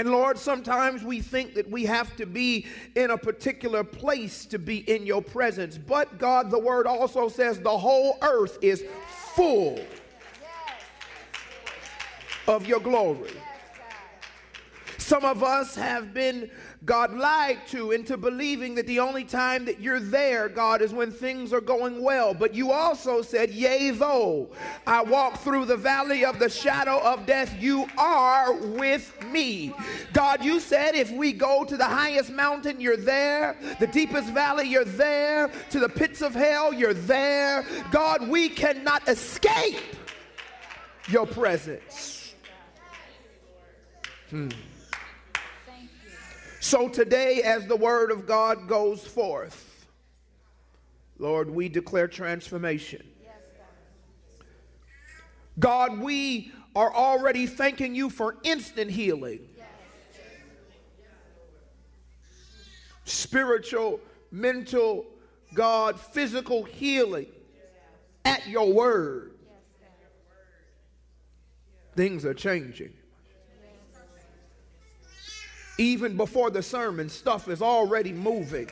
And Lord, sometimes we think that we have to be in a particular place to be in your presence. But God, the word also says the whole earth is full of your glory. Some of us have been, God, lied to into believing that the only time that you're there, God, is when things are going well. But you also said, Yea, though I walk through the valley of the shadow of death, you are with me. God, you said, if we go to the highest mountain, you're there. The deepest valley, you're there. To the pits of hell, you're there. God, we cannot escape your presence. Hmm. So today, as the word of God goes forth, Lord, we declare transformation. God, we are already thanking you for instant healing. Spiritual, mental, God, physical healing at your word. Things are changing even before the sermon, stuff is already moving.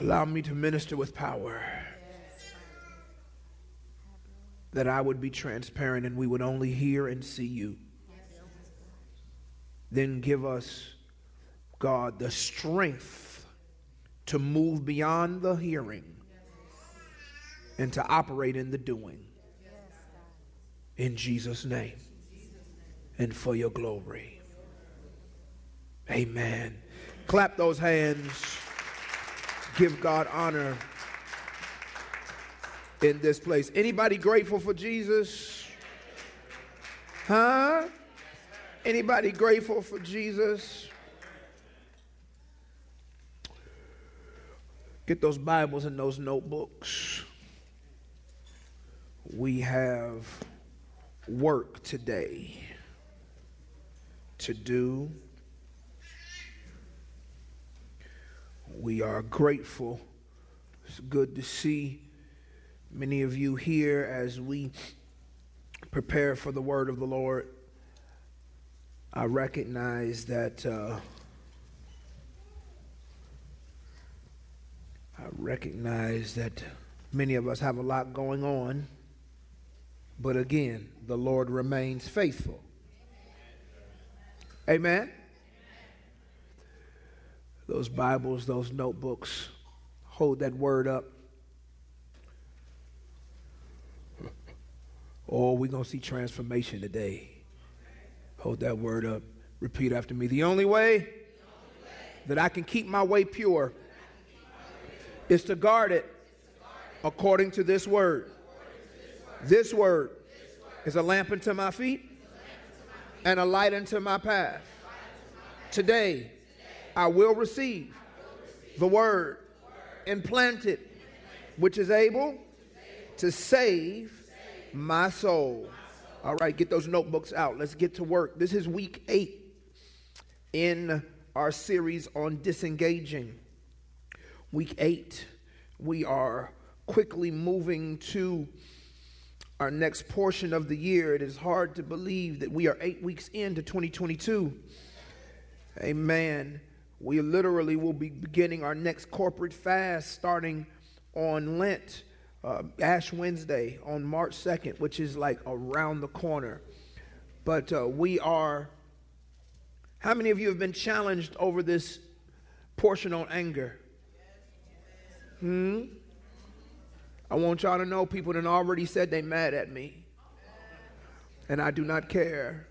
Allow me to minister with power. That I would be transparent and we would only hear and see you. Then give us, God, the strength to move beyond the hearing and to operate in the doing in Jesus' name and for your glory. Amen. Clap those hands. Give God honor in this place. Anybody grateful for Jesus? Huh? Anybody grateful for Jesus? Get those Bibles and those notebooks. We have work today to do. We are grateful. It's good to see many of you here as we prepare for the word of the Lord. I recognize that uh, I recognize that many of us have a lot going on. But again, the Lord remains faithful. Amen. Those Bibles, those notebooks, hold that word up. Oh, we're going to see transformation today. Hold that word up. Repeat after me. The only way that I can keep my way pure is to guard it according to this word. This word is a lamp unto my feet and a light unto my path. Today, I will receive the word implanted, which is able to save my soul. All right, get those notebooks out. Let's get to work. This is week eight in our series on disengaging. Week eight, we are quickly moving to our next portion of the year. It is hard to believe that we are eight weeks into 2022. Amen. We literally will be beginning our next corporate fast starting on Lent, uh, Ash Wednesday on March 2nd, which is like around the corner. But uh, we are, how many of you have been challenged over this portion on anger? Hmm? I want y'all to know people that already said they mad at me. And I do not care.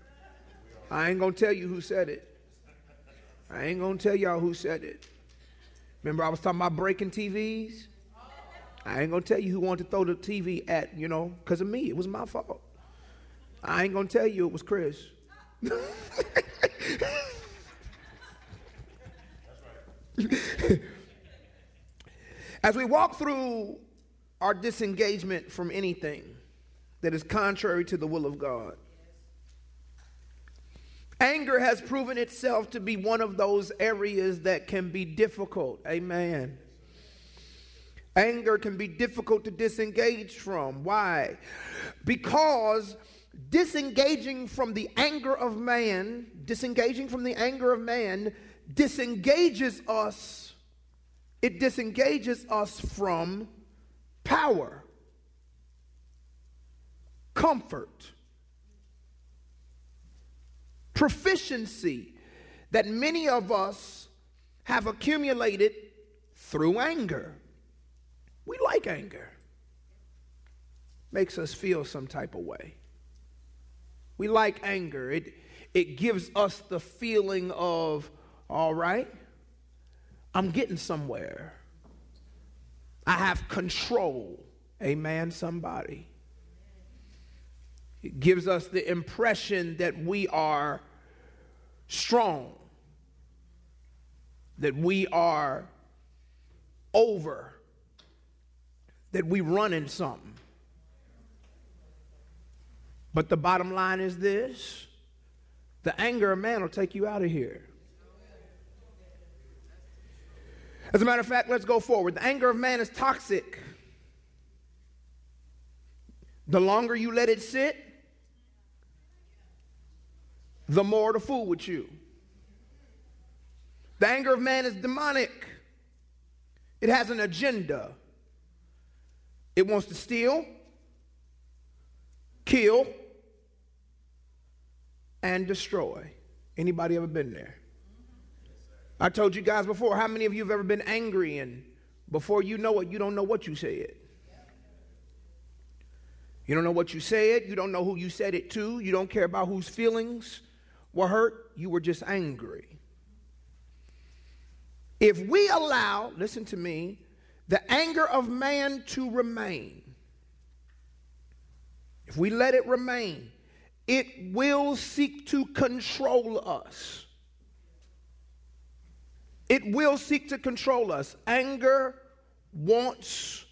I ain't gonna tell you who said it. I ain't gonna tell y'all who said it. Remember I was talking about breaking TVs? I ain't gonna tell you who wanted to throw the TV at, you know, because of me. It was my fault. I ain't gonna tell you it was Chris. As we walk through our disengagement from anything that is contrary to the will of God. Anger has proven itself to be one of those areas that can be difficult. Amen. Anger can be difficult to disengage from. Why? Because disengaging from the anger of man, disengaging from the anger of man, disengages us. It disengages us from power, comfort, proficiency that many of us have accumulated through anger. We like anger. Makes us feel some type of way. We like anger. It, it gives us the feeling of, all right, I'm getting somewhere. I have control. Amen, somebody. It gives us the impression that we are strong, that we are over, that we run in something. But the bottom line is this the anger of man will take you out of here. As a matter of fact, let's go forward. The anger of man is toxic. The longer you let it sit, the more to fool with you. The anger of man is demonic. It has an agenda. It wants to steal, kill, and destroy. Anybody ever been there? I told you guys before, how many of you have ever been angry and before you know it, you don't know what you said? You don't know what you said, you don't know who you said it to, you don't care about whose feelings were hurt, you were just angry. If we allow, listen to me, the anger of man to remain, if we let it remain, it will seek to control us. It will seek to control us. Anger wants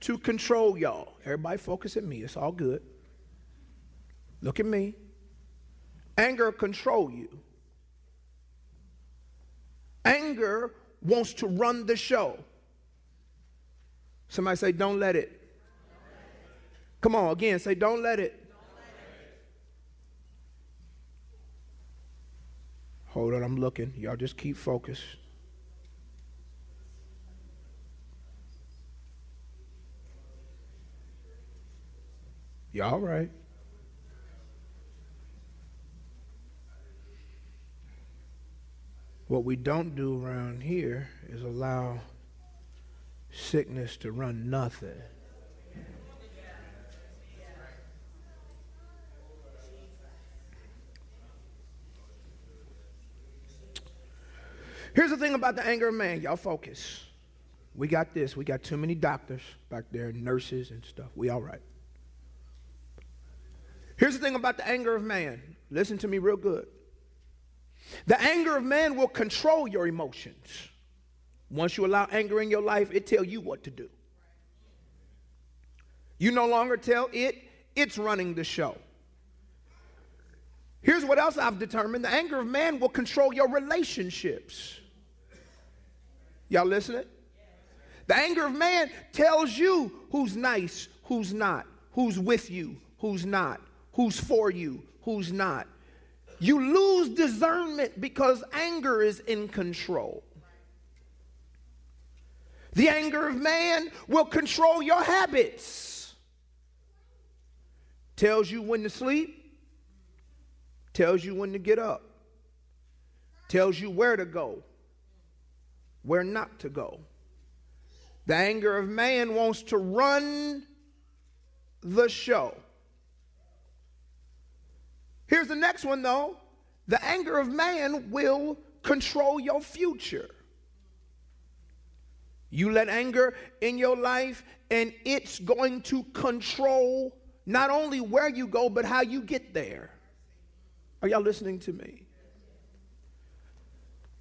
to control y'all. Everybody focus at me. It's all good. Look at me. Anger control you. Anger wants to run the show. Somebody say, don't let it. Come on, again, say, don't let it. Hold on, I'm looking. Y'all just keep focused. Y'all right. What we don't do around here is allow sickness to run nothing. Here's the thing about the anger of man. Y'all focus. We got this. We got too many doctors back there, nurses and stuff. We all right. Here's the thing about the anger of man. Listen to me real good. The anger of man will control your emotions. Once you allow anger in your life, it tell you what to do. You no longer tell it, it's running the show. Here's what else I've determined the anger of man will control your relationships. Y'all listening? The anger of man tells you who's nice, who's not, who's with you, who's not, who's for you, who's not. You lose discernment because anger is in control. The anger of man will control your habits. Tells you when to sleep, tells you when to get up, tells you where to go, where not to go. The anger of man wants to run the show. Here's the next one, though the anger of man will control your future. You let anger in your life, and it's going to control not only where you go, but how you get there. Are y'all listening to me?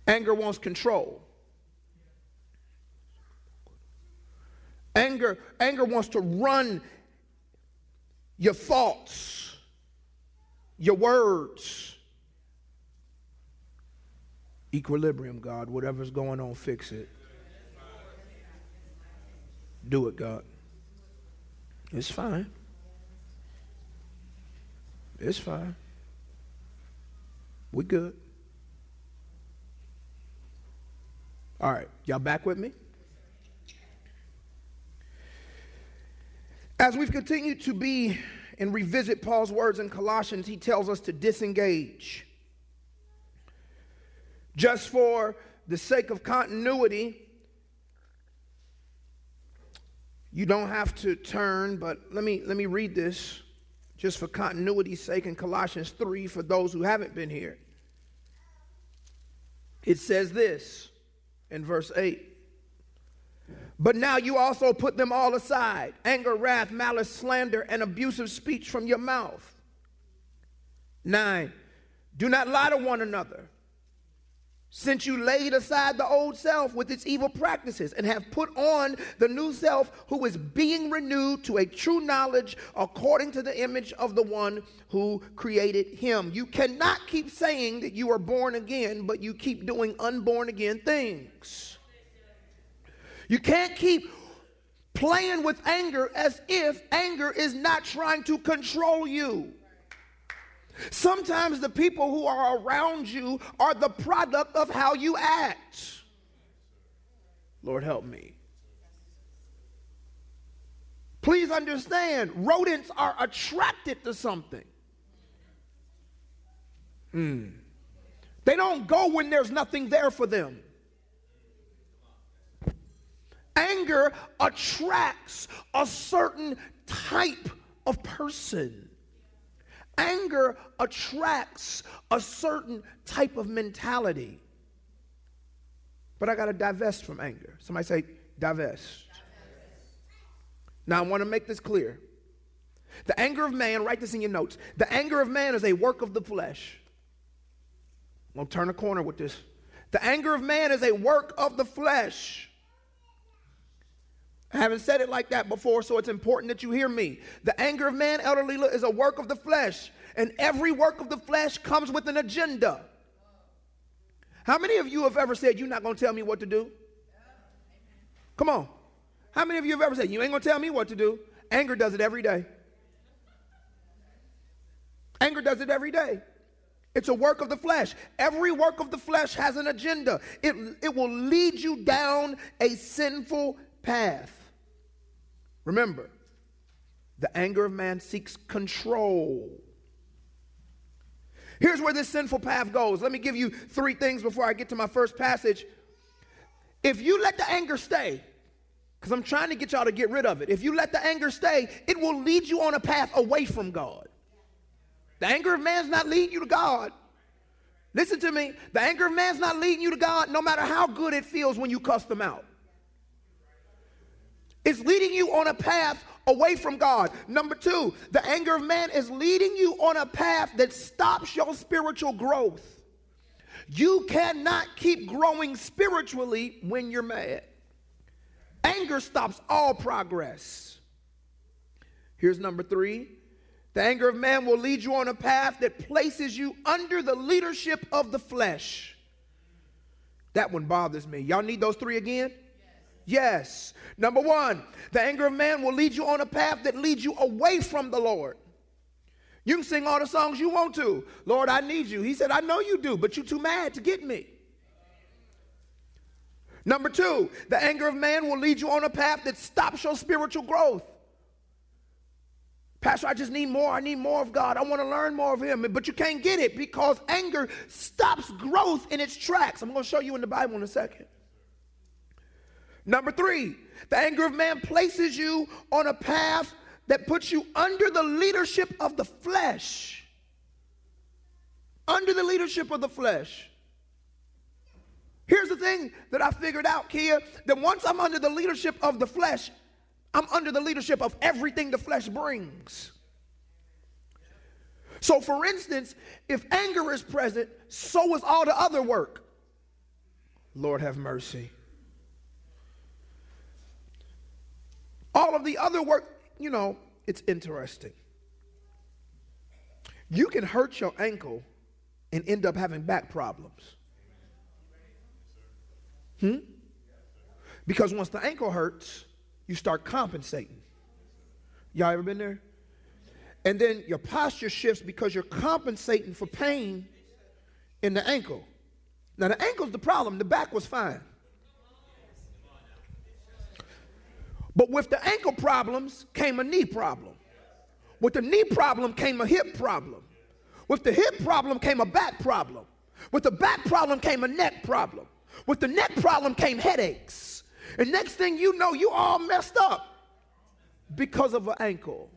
Anger wants control. Anger, anger wants to run your thoughts your words. Equilibrium, God. Whatever's going on, fix it. Do it, God. It's fine. It's fine. We good. All right, y'all back with me? As we've continued to be and revisit Paul's words in Colossians, he tells us to disengage. Just for the sake of continuity, you don't have to turn, but let me let me read this just for continuity's sake in Colossians 3 for those who haven't been here. It says this in verse 8. But now you also put them all aside anger, wrath, malice, slander, and abusive speech from your mouth. Nine, do not lie to one another since you laid aside the old self with its evil practices and have put on the new self who is being renewed to a true knowledge according to the image of the one who created him. You cannot keep saying that you are born again, but you keep doing unborn again things. You can't keep playing with anger as if anger is not trying to control you. Sometimes the people who are around you are the product of how you act. Lord, help me. Please understand, rodents are attracted to something. Mm. They don't go when there's nothing there for them. Anger attracts a certain type of person. Anger attracts a certain type of mentality. But I got to divest from anger. Somebody say, divest. Now, I want to make this clear. The anger of man, write this in your notes. The anger of man is a work of the flesh. I'm going to turn a corner with this. The anger of man is a work of the flesh. I haven't said it like that before, so it's important that you hear me. The anger of man, Elder Leela, is a work of the flesh, and every work of the flesh comes with an agenda. How many of you have ever said, You're not going to tell me what to do? Come on. How many of you have ever said, You ain't going to tell me what to do? Anger does it every day. Anger does it every day. It's a work of the flesh. Every work of the flesh has an agenda. It, it will lead you down a sinful path. Remember, the anger of man seeks control. Here's where this sinful path goes. Let me give you three things before I get to my first passage. If you let the anger stay, because I'm trying to get y'all to get rid of it, if you let the anger stay, it will lead you on a path away from God. The anger of man's not leading you to God. Listen to me. The anger of man's not leading you to God no matter how good it feels when you cuss them out. It's leading you on a path away from God. Number two, the anger of man is leading you on a path that stops your spiritual growth. You cannot keep growing spiritually when you're mad. Anger stops all progress. Here's number three the anger of man will lead you on a path that places you under the leadership of the flesh. That one bothers me. Y'all need those three again? Yes. Number one, the anger of man will lead you on a path that leads you away from the Lord. You can sing all the songs you want to. Lord, I need you. He said, I know you do, but you're too mad to get me. Number two, the anger of man will lead you on a path that stops your spiritual growth. Pastor, I just need more. I need more of God. I want to learn more of Him. But you can't get it because anger stops growth in its tracks. I'm going to show you in the Bible in a second. Number three, the anger of man places you on a path that puts you under the leadership of the flesh. Under the leadership of the flesh. Here's the thing that I figured out, Kia, that once I'm under the leadership of the flesh, I'm under the leadership of everything the flesh brings. So, for instance, if anger is present, so is all the other work. Lord have mercy. All of the other work, you know, it's interesting. You can hurt your ankle and end up having back problems. Hmm? Because once the ankle hurts, you start compensating. Y'all ever been there? And then your posture shifts because you're compensating for pain in the ankle. Now, the ankle's the problem, the back was fine. But with the ankle problems came a knee problem. With the knee problem came a hip problem. With the hip problem came a back problem. With the back problem came a neck problem. With the neck problem came headaches. And next thing you know, you all messed up because of an ankle.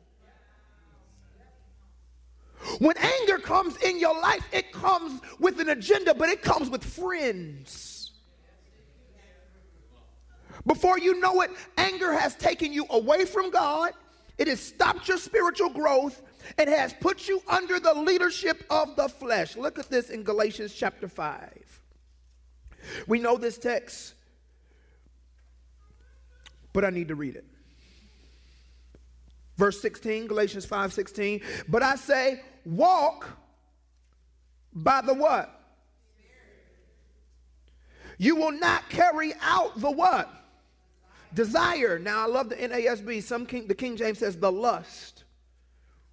When anger comes in your life, it comes with an agenda, but it comes with friends. Before you know it, anger has taken you away from God, it has stopped your spiritual growth, and has put you under the leadership of the flesh. Look at this in Galatians chapter 5. We know this text, but I need to read it. Verse 16, Galatians 5 16. But I say, walk by the what? You will not carry out the what? Desire. Now I love the NASB. Some King, the King James says the lust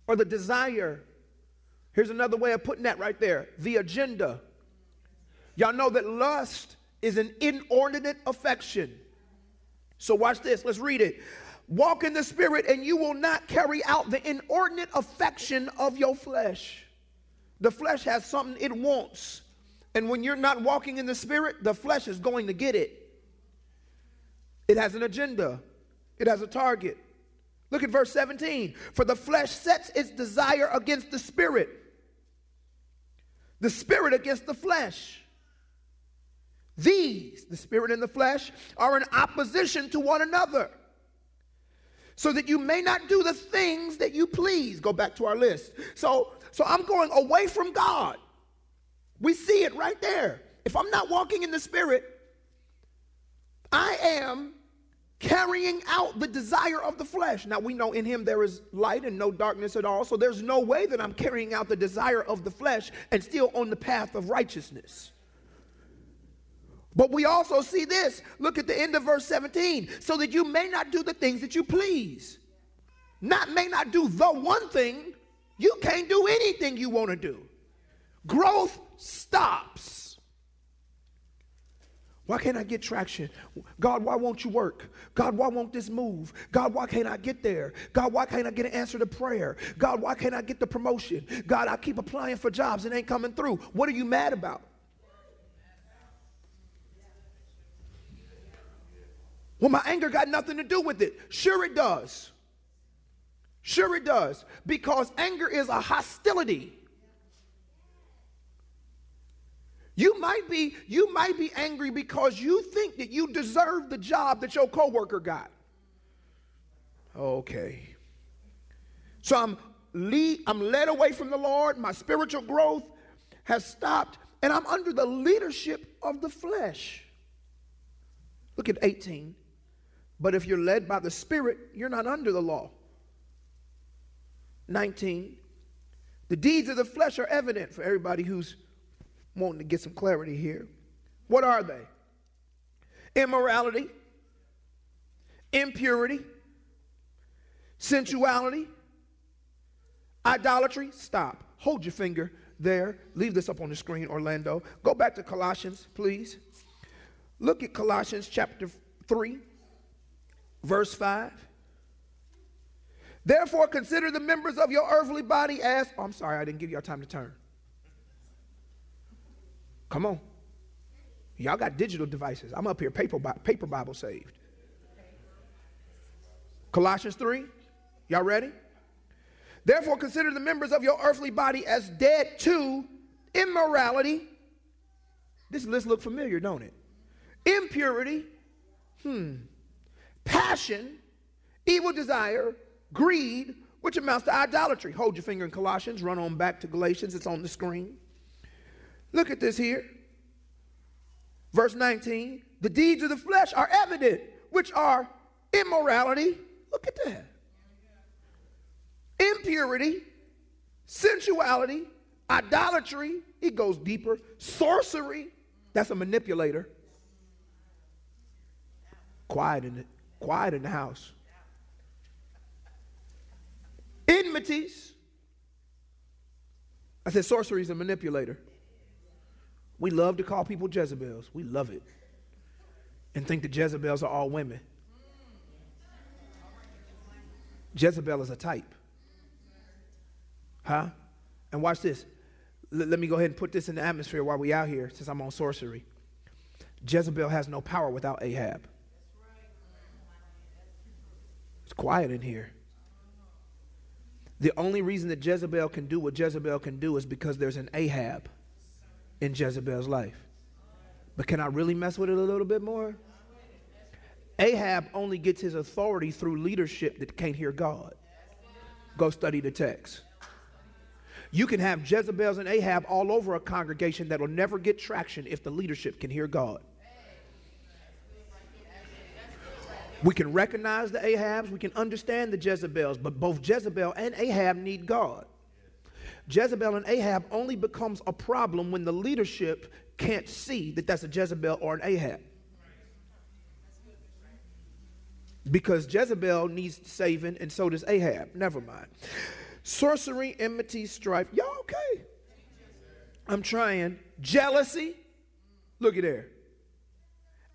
or the desire. Here's another way of putting that right there the agenda. Y'all know that lust is an inordinate affection. So watch this. Let's read it. Walk in the Spirit, and you will not carry out the inordinate affection of your flesh. The flesh has something it wants. And when you're not walking in the Spirit, the flesh is going to get it. It has an agenda, it has a target. Look at verse 17. For the flesh sets its desire against the Spirit, the Spirit against the flesh. These, the Spirit and the flesh, are in opposition to one another so that you may not do the things that you please. Go back to our list. So, so I'm going away from God. We see it right there. If I'm not walking in the Spirit, I am carrying out the desire of the flesh. Now we know in him there is light and no darkness at all. So there's no way that I'm carrying out the desire of the flesh and still on the path of righteousness. But we also see this. Look at the end of verse 17. So that you may not do the things that you please. Not may not do the one thing. You can't do anything you want to do. Growth stops. Why can't I get traction? God, why won't you work? God, why won't this move? God, why can't I get there? God, why can't I get an answer to prayer? God, why can't I get the promotion? God, I keep applying for jobs and ain't coming through. What are you mad about? Well, my anger got nothing to do with it. Sure, it does. Sure, it does. Because anger is a hostility. You might be you might be angry because you think that you deserve the job that your coworker got. Okay. So I'm lead, I'm led away from the Lord. My spiritual growth has stopped, and I'm under the leadership of the flesh. Look at 18. But if you're led by the Spirit, you're not under the law. 19. The deeds of the flesh are evident for everybody who's wanting to get some clarity here. What are they? Immorality, impurity, sensuality, idolatry. Stop. Hold your finger there. Leave this up on the screen, Orlando. Go back to Colossians, please. Look at Colossians chapter 3. Verse 5. Therefore, consider the members of your earthly body as. Oh, I'm sorry, I didn't give y'all time to turn. Come on. Y'all got digital devices. I'm up here, paper, paper Bible saved. Colossians 3. Y'all ready? Therefore, consider the members of your earthly body as dead to immorality. This list look familiar, don't it? Impurity. Hmm passion, evil desire, greed, which amounts to idolatry. Hold your finger in Colossians, run on back to Galatians, it's on the screen. Look at this here. Verse 19 the deeds of the flesh are evident, which are immorality. Look at that. Impurity, sensuality, idolatry, it goes deeper, sorcery, that's a manipulator. Quiet in the, Quiet in the house. Enmities. I said sorcery is a manipulator. We love to call people Jezebels. We love it. And think that Jezebels are all women. Jezebel is a type. Huh? And watch this. L- let me go ahead and put this in the atmosphere while we out here, since I'm on sorcery. Jezebel has no power without Ahab. It's quiet in here. The only reason that Jezebel can do what Jezebel can do is because there's an Ahab in Jezebel's life. But can I really mess with it a little bit more? Ahab only gets his authority through leadership that can't hear God. Go study the text. You can have Jezebels and Ahab all over a congregation that will never get traction if the leadership can hear God. We can recognize the Ahabs, we can understand the Jezebels, but both Jezebel and Ahab need God. Jezebel and Ahab only becomes a problem when the leadership can't see that that's a Jezebel or an Ahab. Because Jezebel needs saving and so does Ahab. Never mind. Sorcery, enmity, strife. Y'all okay? I'm trying. Jealousy. Look at there.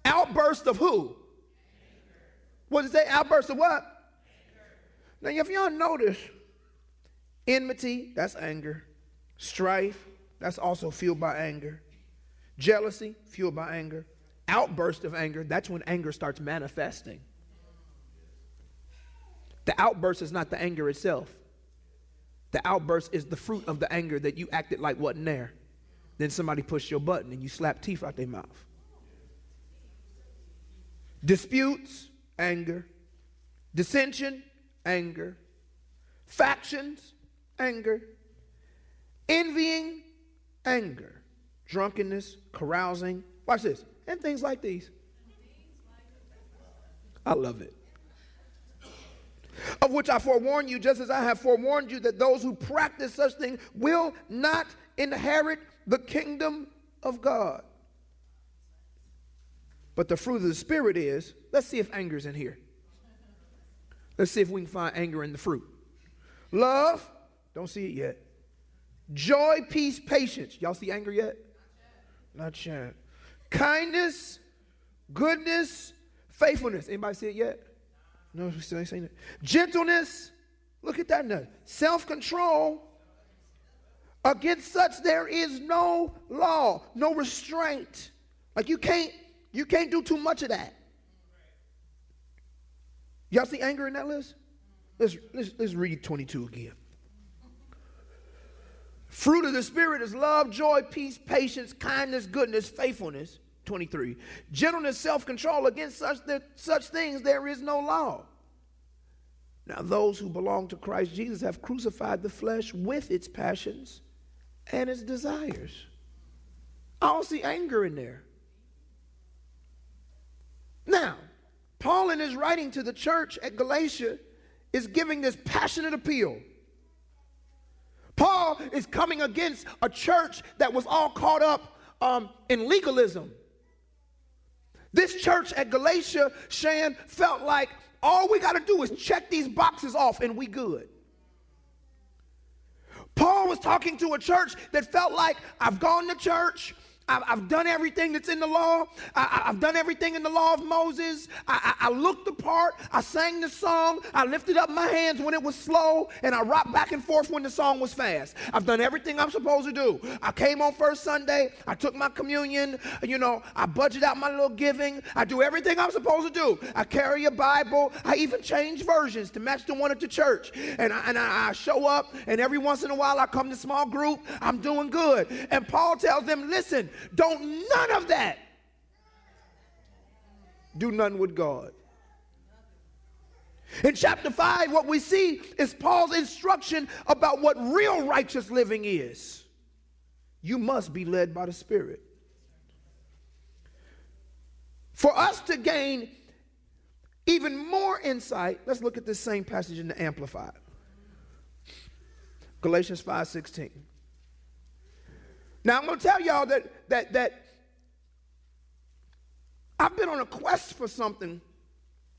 Outburst of who? What does it say? Outburst of what? Now, if y'all notice, enmity, that's anger. Strife, that's also fueled by anger. Jealousy, fueled by anger. Outburst of anger, that's when anger starts manifesting. The outburst is not the anger itself. The outburst is the fruit of the anger that you acted like wasn't there. Then somebody pushed your button and you slapped teeth out their mouth. Disputes, anger. Dissension, anger. Factions, anger. Envying, anger. Drunkenness, carousing. Watch this. And things like these. I love it. Of which I forewarn you, just as I have forewarned you, that those who practice such things will not inherit the kingdom of God. But the fruit of the Spirit is let's see if anger's in here. Let's see if we can find anger in the fruit. Love, don't see it yet. Joy, peace, patience. Y'all see anger yet? Not yet. Kindness, goodness, faithfulness. Anybody see it yet? No, we still ain't saying it. Gentleness. Look at that now. Self control. Against such there is no law, no restraint. Like you can't, you can't do too much of that. Y'all see anger in that list? Let's, let's, let's read 22 again. Fruit of the Spirit is love, joy, peace, patience, kindness, goodness, faithfulness. 23. Gentleness, self control. Against such, such things there is no law. Now, those who belong to Christ Jesus have crucified the flesh with its passions and its desires. I don't see anger in there. Now, Paul, in his writing to the church at Galatia, is giving this passionate appeal. Paul is coming against a church that was all caught up um, in legalism. This church at Galatia, Shan, felt like all we got to do is check these boxes off and we good. Paul was talking to a church that felt like I've gone to church, I've, I've done everything that's in the law. I, have done everything in the law of Moses. I, I, I, looked the part. I sang the song. I lifted up my hands when it was slow, and I rocked back and forth when the song was fast. I've done everything I'm supposed to do. I came on first Sunday. I took my communion. You know, I budget out my little giving. I do everything I'm supposed to do. I carry a Bible. I even change versions to match the one at the church. And I, and I show up, and every once in a while I come to small group. I'm doing good. And Paul tells them, listen, don't none of that do none with God. In chapter 5, what we see is Paul's instruction about what real righteous living is. You must be led by the Spirit. For us to gain even more insight, let's look at this same passage in the Amplified. Galatians 5:16. Now I'm going to tell y'all that that that I've been on a quest for something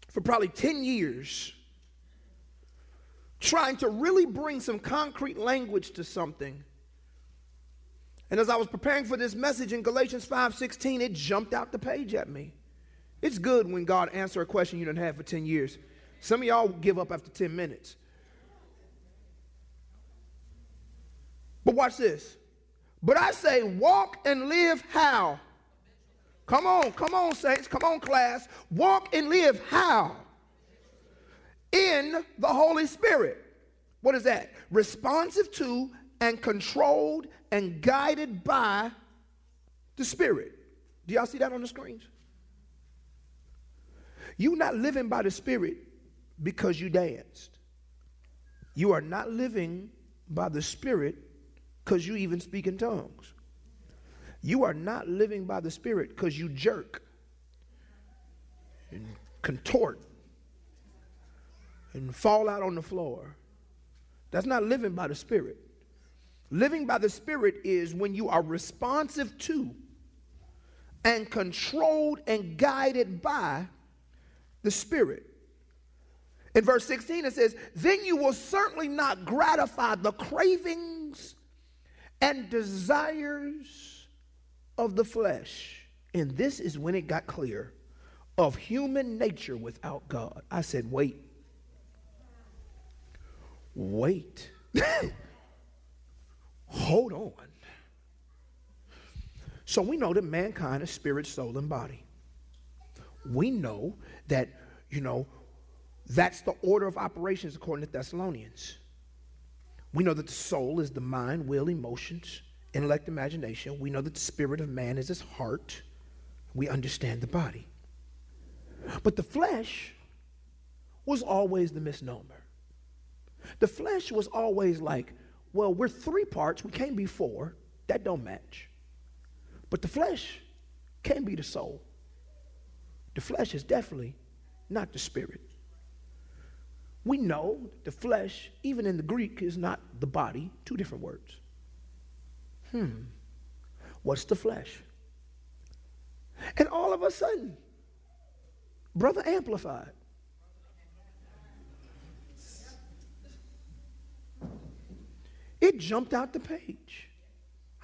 for probably 10 years trying to really bring some concrete language to something. And as I was preparing for this message in Galatians 5:16, it jumped out the page at me. It's good when God answers a question you didn't have for 10 years. Some of y'all give up after 10 minutes. But watch this. But I say, walk and live how? Come on, come on, saints, come on, class. Walk and live how? In the Holy Spirit. What is that? Responsive to and controlled and guided by the Spirit. Do y'all see that on the screens? You're not living by the Spirit because you danced. You are not living by the Spirit because you even speak in tongues. You are not living by the Spirit because you jerk and contort and fall out on the floor. That's not living by the Spirit. Living by the Spirit is when you are responsive to and controlled and guided by the Spirit. In verse 16, it says, Then you will certainly not gratify the cravings and desires of the flesh. And this is when it got clear of human nature without God. I said, Wait. Wait. Hold on. So we know that mankind is spirit, soul, and body. We know that, you know, that's the order of operations according to Thessalonians. We know that the soul is the mind, will, emotions, intellect, imagination. We know that the spirit of man is his heart. We understand the body. But the flesh was always the misnomer. The flesh was always like, well, we're three parts, we can't be four. That don't match. But the flesh can't be the soul. The flesh is definitely not the spirit. We know the flesh, even in the Greek, is not the body, two different words. Hmm, what's the flesh? And all of a sudden, Brother Amplified. It jumped out the page.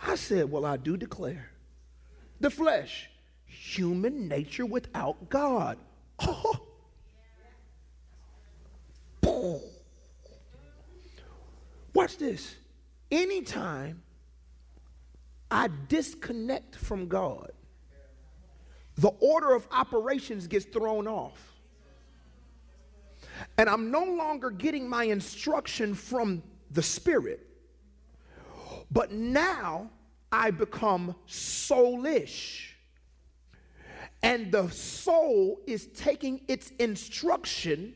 I said, Well, I do declare the flesh, human nature without God. Oh, Watch this. Anytime I disconnect from God, the order of operations gets thrown off. And I'm no longer getting my instruction from the Spirit, but now I become soulish. And the soul is taking its instruction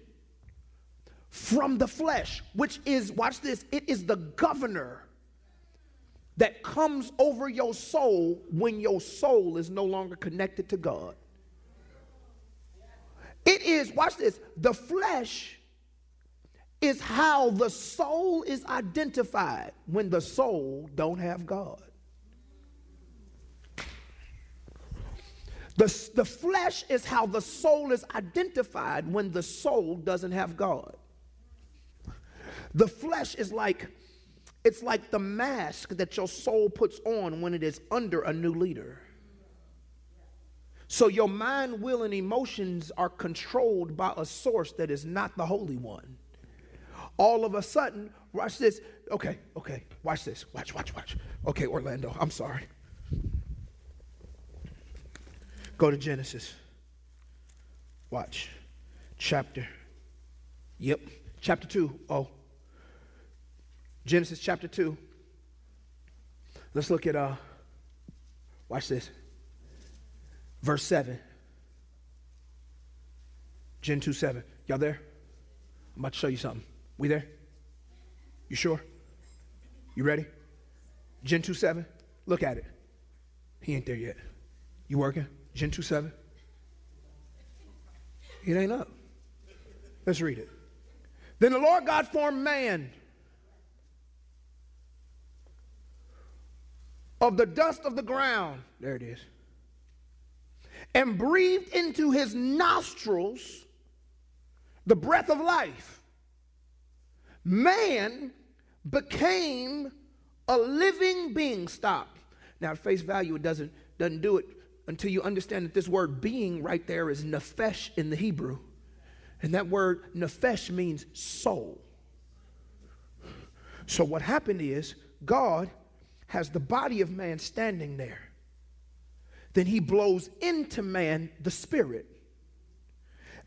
from the flesh, which is, watch this, it is the governor that comes over your soul when your soul is no longer connected to God. It is, watch this, the flesh is how the soul is identified when the soul don't have God. The, the flesh is how the soul is identified when the soul doesn't have God. The flesh is like it's like the mask that your soul puts on when it is under a new leader. So your mind, will, and emotions are controlled by a source that is not the Holy One. All of a sudden, watch this. Okay, okay, watch this. Watch, watch, watch. Okay, Orlando, I'm sorry. Go to Genesis. Watch. Chapter. Yep. Chapter 2. Oh. Genesis chapter 2. Let's look at, uh, watch this. Verse 7. Gen 2 7. Y'all there? I'm about to show you something. We there? You sure? You ready? Gen 2 7. Look at it. He ain't there yet. You working? Gen 2 7. It ain't up. Let's read it. Then the Lord God formed man of the dust of the ground. There it is. And breathed into his nostrils the breath of life, man became a living being. Stop. Now, at face value, it doesn't, doesn't do it until you understand that this word being right there is nefesh in the Hebrew. And that word nefesh means soul. So, what happened is God has the body of man standing there. Then he blows into man the spirit.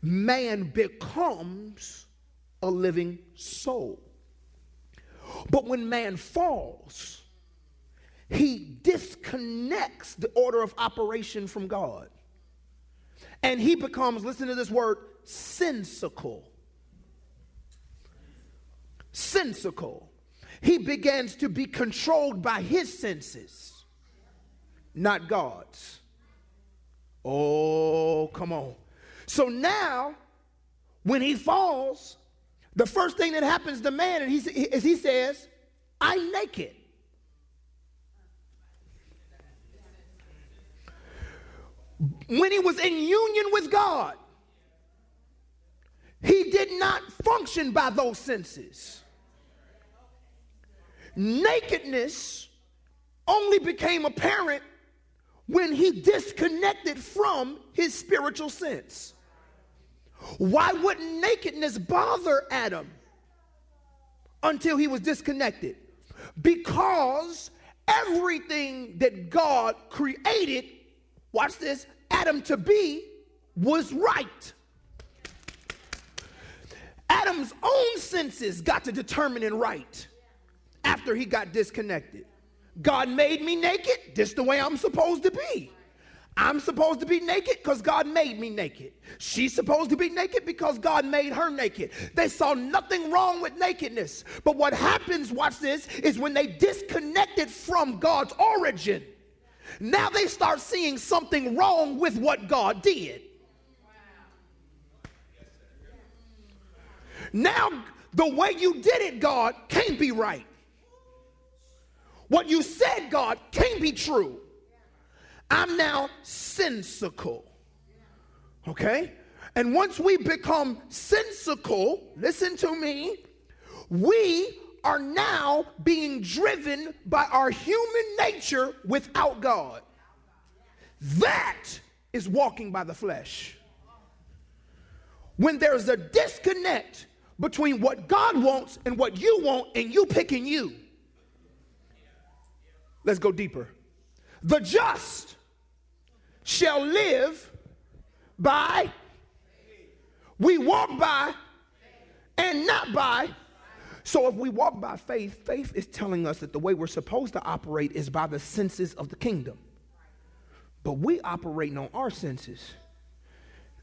Man becomes a living soul. But when man falls, he disconnects the order of operation from God. And he becomes, listen to this word, sensical. Sensical. He begins to be controlled by his senses, not God's. Oh, come on. So now, when he falls, the first thing that happens to man is he says, I'm naked. When he was in union with God, he did not function by those senses. Nakedness only became apparent when he disconnected from his spiritual sense. Why wouldn't nakedness bother Adam until he was disconnected? Because everything that God created, watch this, Adam to be was right. Adam's own senses got to determine right after he got disconnected. God made me naked, this the way I'm supposed to be. I'm supposed to be naked because God made me naked. She's supposed to be naked because God made her naked. They saw nothing wrong with nakedness. But what happens, watch this, is when they disconnected from God's origin, now they start seeing something wrong with what God did. Now, the way you did it, God, can't be right. What you said, God, can't be true. I'm now sensical. Okay? And once we become sensical, listen to me, we are now being driven by our human nature without God. That is walking by the flesh. When there's a disconnect between what God wants and what you want, and you picking you. Let's go deeper. The just shall live by, we walk by and not by. So if we walk by faith, faith is telling us that the way we're supposed to operate is by the senses of the kingdom. But we operating on our senses.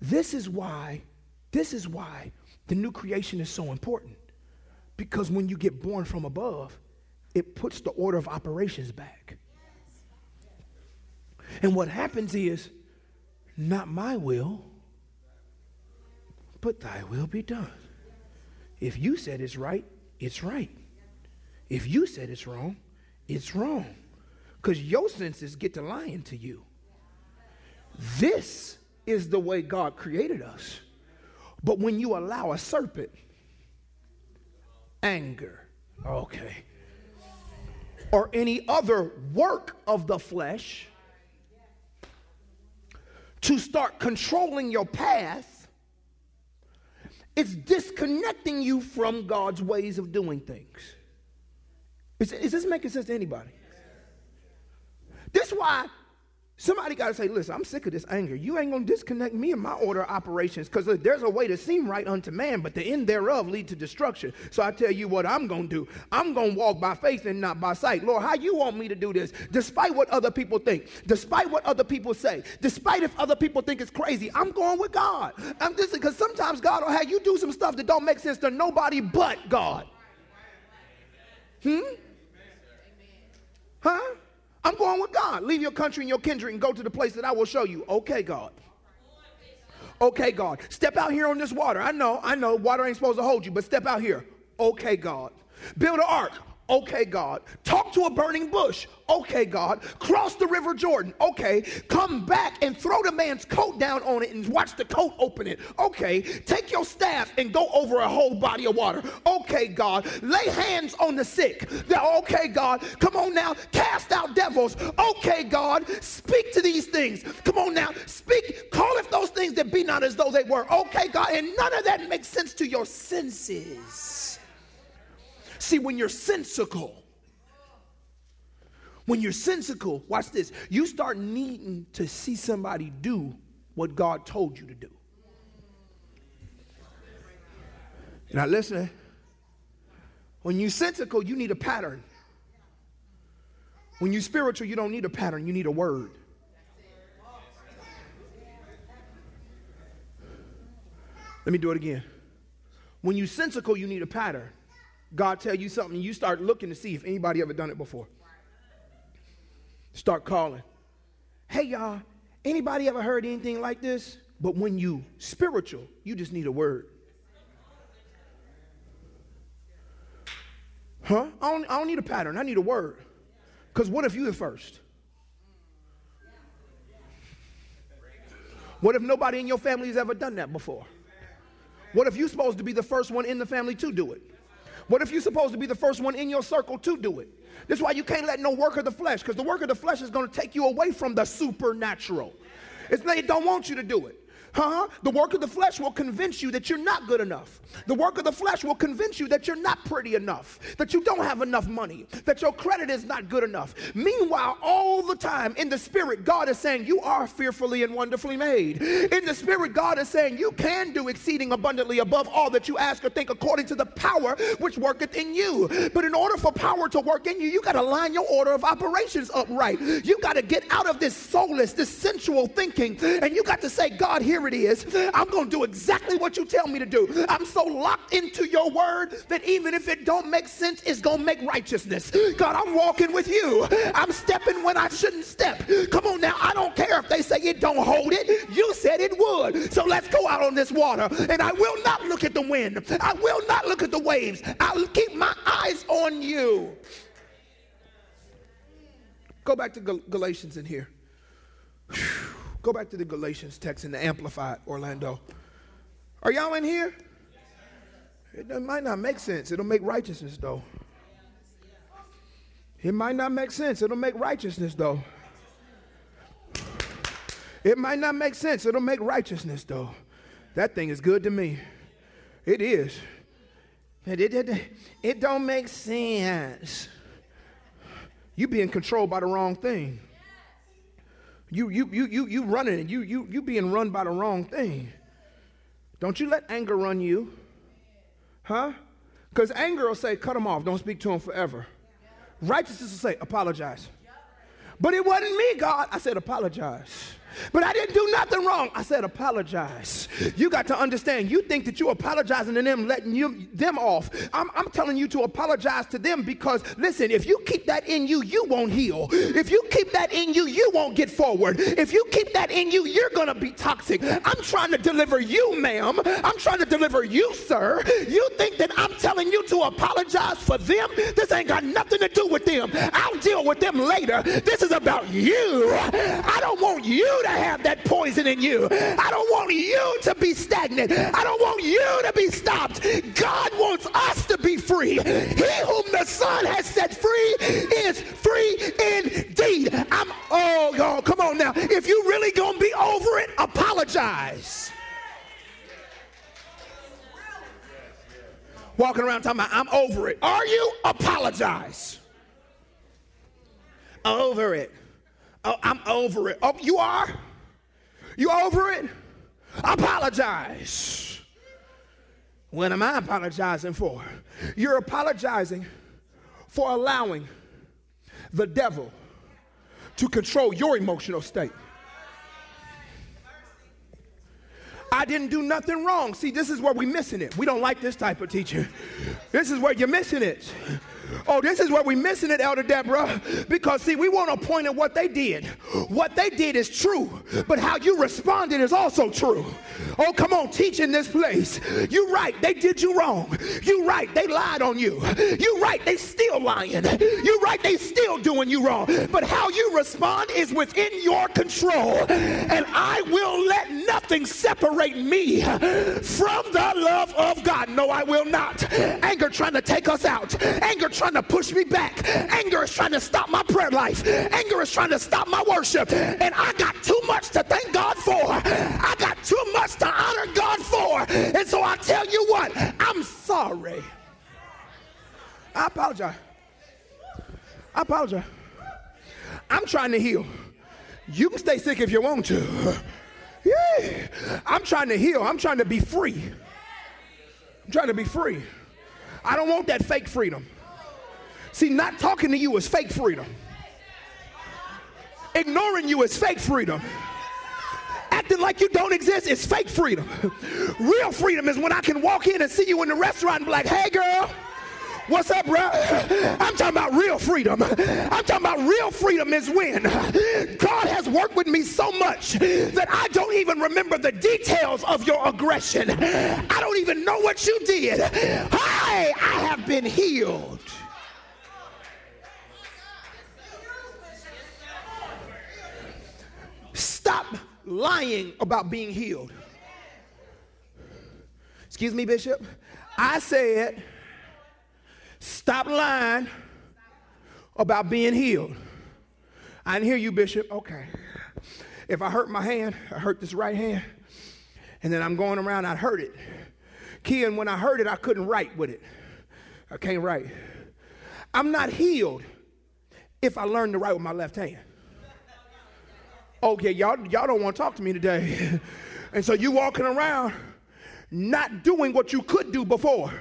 This is why, this is why the new creation is so important. Because when you get born from above, it puts the order of operations back. And what happens is, not my will, but thy will be done. If you said it's right, it's right. If you said it's wrong, it's wrong. Because your senses get to lying to you. This is the way God created us. But when you allow a serpent, anger, okay, or any other work of the flesh to start controlling your path, it's disconnecting you from God's ways of doing things. Is, is this making sense to anybody? This is why Somebody got to say, listen, I'm sick of this anger. You ain't going to disconnect me and my order of operations because there's a way to seem right unto man, but the end thereof lead to destruction. So I tell you what I'm going to do. I'm going to walk by faith and not by sight. Lord, how you want me to do this? Despite what other people think, despite what other people say, despite if other people think it's crazy, I'm going with God. I'm just because sometimes God will have you do some stuff that don't make sense to nobody but God. Hmm? Huh? I'm going with God. Leave your country and your kindred and go to the place that I will show you. Okay, God. Okay, God. Step out here on this water. I know, I know, water ain't supposed to hold you, but step out here. Okay, God. Build an ark. Okay, God. Talk to a burning bush. Okay, God. Cross the river Jordan. Okay. Come back and throw the man's coat down on it and watch the coat open it. Okay. Take your staff and go over a whole body of water. Okay, God. Lay hands on the sick. Okay, God. Come on now. Cast out devils. Okay, God. Speak to these things. Come on now. Speak. Call if those things that be not as though they were. Okay, God. And none of that makes sense to your senses. See, when you're sensical, when you're sensical, watch this, you start needing to see somebody do what God told you to do. Now, listen, when you're sensical, you need a pattern. When you're spiritual, you don't need a pattern, you need a word. Let me do it again. When you're sensical, you need a pattern. God tell you something, you start looking to see if anybody ever done it before. Start calling. Hey y'all, anybody ever heard anything like this? But when you spiritual, you just need a word. Huh? I don't, I don't need a pattern. I need a word. Because what if you the first? What if nobody in your family has ever done that before? What if you're supposed to be the first one in the family to do it? What if you're supposed to be the first one in your circle to do it? This is why you can't let no work of the flesh, because the work of the flesh is going to take you away from the supernatural. It's, they don't want you to do it. Huh? The work of the flesh will convince you that you're not good enough. The work of the flesh will convince you that you're not pretty enough, that you don't have enough money, that your credit is not good enough. Meanwhile, all the time in the spirit, God is saying, You are fearfully and wonderfully made. In the spirit, God is saying, You can do exceeding abundantly above all that you ask or think according to the power which worketh in you. But in order for power to work in you, you got to line your order of operations up right. You got to get out of this soulless, this sensual thinking, and you got to say, God, here it is. I'm going to do exactly what you tell me to do. I'm so locked into your word that even if it don't make sense, it's going to make righteousness. God, I'm walking with you. I'm stepping when I shouldn't step. Come on now. I don't care if they say it don't hold it. You said it would. So let's go out on this water. And I will not look at the wind. I will not look at the waves. I'll keep my eyes on you. Go back to Galatians in here. Whew. Go back to the Galatians text in the Amplified, Orlando. Are y'all in here? It might not make sense. It'll make righteousness, though. It might not make sense. It'll make righteousness, though. It might not make sense. It'll make righteousness, though. That thing is good to me. It is. It, it, it, it don't make sense. You being controlled by the wrong thing. You, you, you, you, you running and you, you, you being run by the wrong thing. Don't you let anger run you. Huh? Because anger will say, cut him off. Don't speak to him forever. Righteousness will say, apologize. But it wasn't me, God. I said, apologize. But I didn't do nothing wrong. I said, apologize. You got to understand, you think that you apologizing to them, letting you, them off. I'm, I'm telling you to apologize to them because, listen, if you keep that in you, you won't heal. If you keep that in you, you won't get forward. If you keep that in you, you're going to be toxic. I'm trying to deliver you, ma'am. I'm trying to deliver you, sir. You think that I'm telling you to apologize for them? This ain't got nothing to do with them. I'll deal with them later. This is about you. I don't want you to have that poison in you. I don't want you to be stagnant. I don't want you to be stopped. God wants us to be free. He whom the Son has set free is free indeed. I'm, oh, y'all, come on now. If you really gonna be over it, apologize. Walking around talking about, I'm over it. Are you? Apologize. Over it. Oh, I'm over it. Oh, you are? You over it? Apologize. What am I apologizing for? You're apologizing for allowing the devil to control your emotional state. I didn't do nothing wrong. See, this is where we're missing it. We don't like this type of teaching. This is where you're missing it. Oh, this is where we're missing it, Elder Deborah. Because see, we want to point at what they did. What they did is true, but how you responded is also true. Oh, come on, teach in this place. You right, they did you wrong. You right, they lied on you. You right, they still lying. You right, they still doing you wrong. But how you respond is within your control. And I will let nothing separate me from the love of God. No, I will not. Anger trying to take us out. Anger trying to push me back. Anger is trying to stop my prayer life. Anger is trying to stop my worship. And I got too much to thank God for. I got too much to honor God for. And so I tell you what, I'm sorry. I apologize. I apologize. I'm trying to heal. You can stay sick if you want to. Yeah. I'm trying to heal. I'm trying to be free. I'm trying to be free. I don't want that fake freedom. See, not talking to you is fake freedom. Ignoring you is fake freedom. Acting like you don't exist is fake freedom. Real freedom is when I can walk in and see you in the restaurant and be like, hey girl. What's up, bro? I'm talking about real freedom. I'm talking about real freedom is when God has worked with me so much that I don't even remember the details of your aggression. I don't even know what you did. Hi, I have been healed. Stop lying about being healed. Excuse me, Bishop. I said, stop lying about being healed. I didn't hear you, Bishop. Okay. If I hurt my hand, I hurt this right hand, and then I'm going around, I hurt it. Key, and when I hurt it, I couldn't write with it. I can't write. I'm not healed if I learn to write with my left hand. Oh, okay, y'all, y'all don't want to talk to me today. and so you walking around not doing what you could do before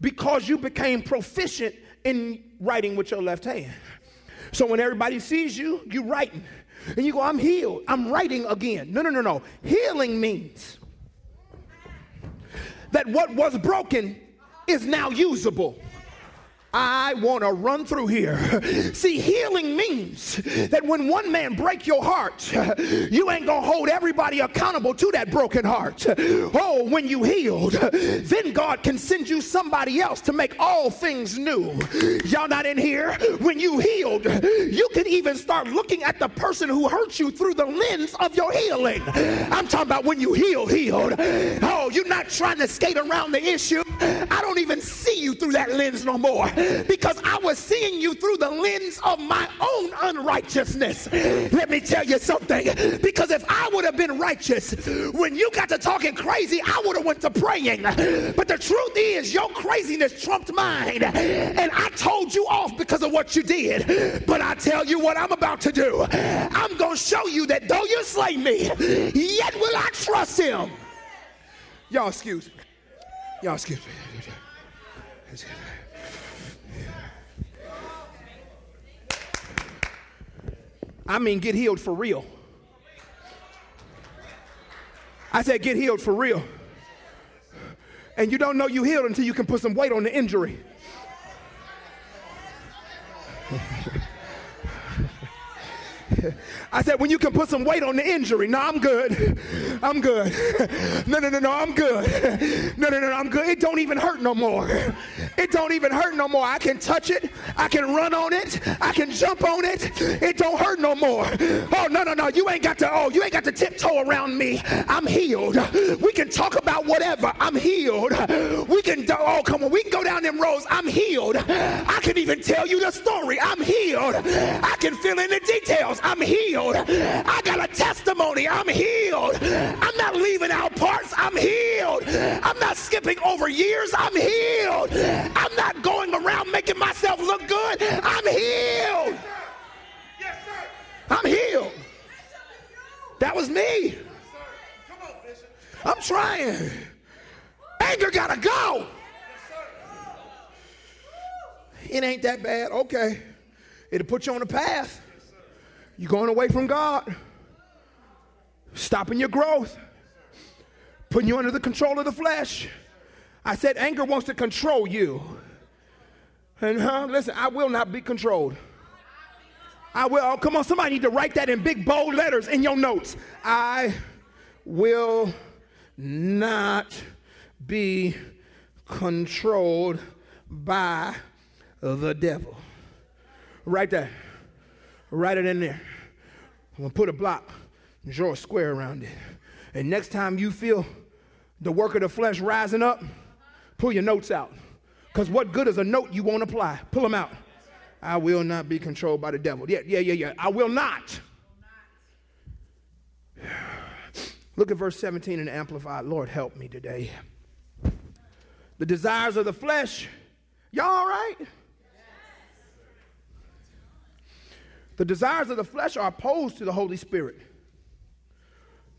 because you became proficient in writing with your left hand. So when everybody sees you, you writing. And you go, I'm healed. I'm writing again. No, no, no, no. Healing means that what was broken is now usable. I want to run through here. See, healing means that when one man break your heart, you ain't going to hold everybody accountable to that broken heart. Oh, when you healed, then God can send you somebody else to make all things new. Y'all not in here? When you healed, you can even start looking at the person who hurt you through the lens of your healing. I'm talking about when you heal, healed. Oh, you're not trying to skate around the issue. I don't even see you through that lens no more because I was seeing you through the lens of my own unrighteousness. Let me tell you something. Because if I would have been righteous, when you got to talking crazy, I would have went to praying. But the truth is, your craziness trumped mine. And I told you off because of what you did. But I tell you what I'm about to do. I'm going to show you that though you slay me, yet will I trust him. Y'all excuse me. Y'all excuse me. I mean, get healed for real. I said, get healed for real. And you don't know you healed until you can put some weight on the injury. I said, when you can put some weight on the injury. No, I'm good. I'm good. No, no, no, no, I'm good. No, no, no, no, I'm good. It don't even hurt no more. It don't even hurt no more. I can touch it. I can run on it. I can jump on it. It don't hurt no more. Oh, no, no, no. You ain't got to, oh, you ain't got to tiptoe around me. I'm healed. We can talk about whatever. I'm healed. We can, oh, come on. We can go down them roads. I'm healed. I can even tell you the story. I'm healed. I can fill in the details. I'm healed. I got a testimony. I'm healed. I'm not leaving out parts. I'm healed. I'm not skipping over years. I'm healed. I'm not going around making myself look good. I'm healed. I'm healed. That was me. I'm trying. Anger gotta go. It ain't that bad. Okay. It'll put you on the path. You're going away from God, stopping your growth, putting you under the control of the flesh. I said anger wants to control you. And huh, listen, I will not be controlled. I will. Oh, come on, somebody need to write that in big bold letters in your notes. I will not be controlled by the devil. Write that. Write it in there. I'm gonna put a block, draw a square around it. And next time you feel the work of the flesh rising up, pull your notes out. Because what good is a note you won't apply? Pull them out. I will not be controlled by the devil. Yeah, yeah, yeah, yeah. I will not. Look at verse 17 in the Amplified. Lord, help me today. The desires of the flesh. Y'all all right? The desires of the flesh are opposed to the Holy Spirit.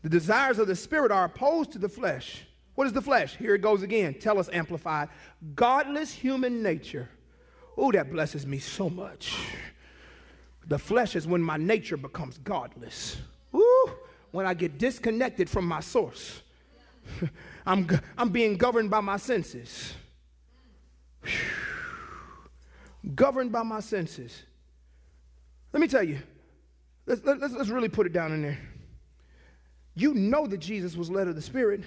The desires of the Spirit are opposed to the flesh. What is the flesh? Here it goes again. Tell us, amplified. Godless human nature. Oh, that blesses me so much. The flesh is when my nature becomes godless. Ooh, when I get disconnected from my source. I'm, I'm being governed by my senses. governed by my senses. Let me tell you, let's, let's, let's really put it down in there. You know that Jesus was led of the Spirit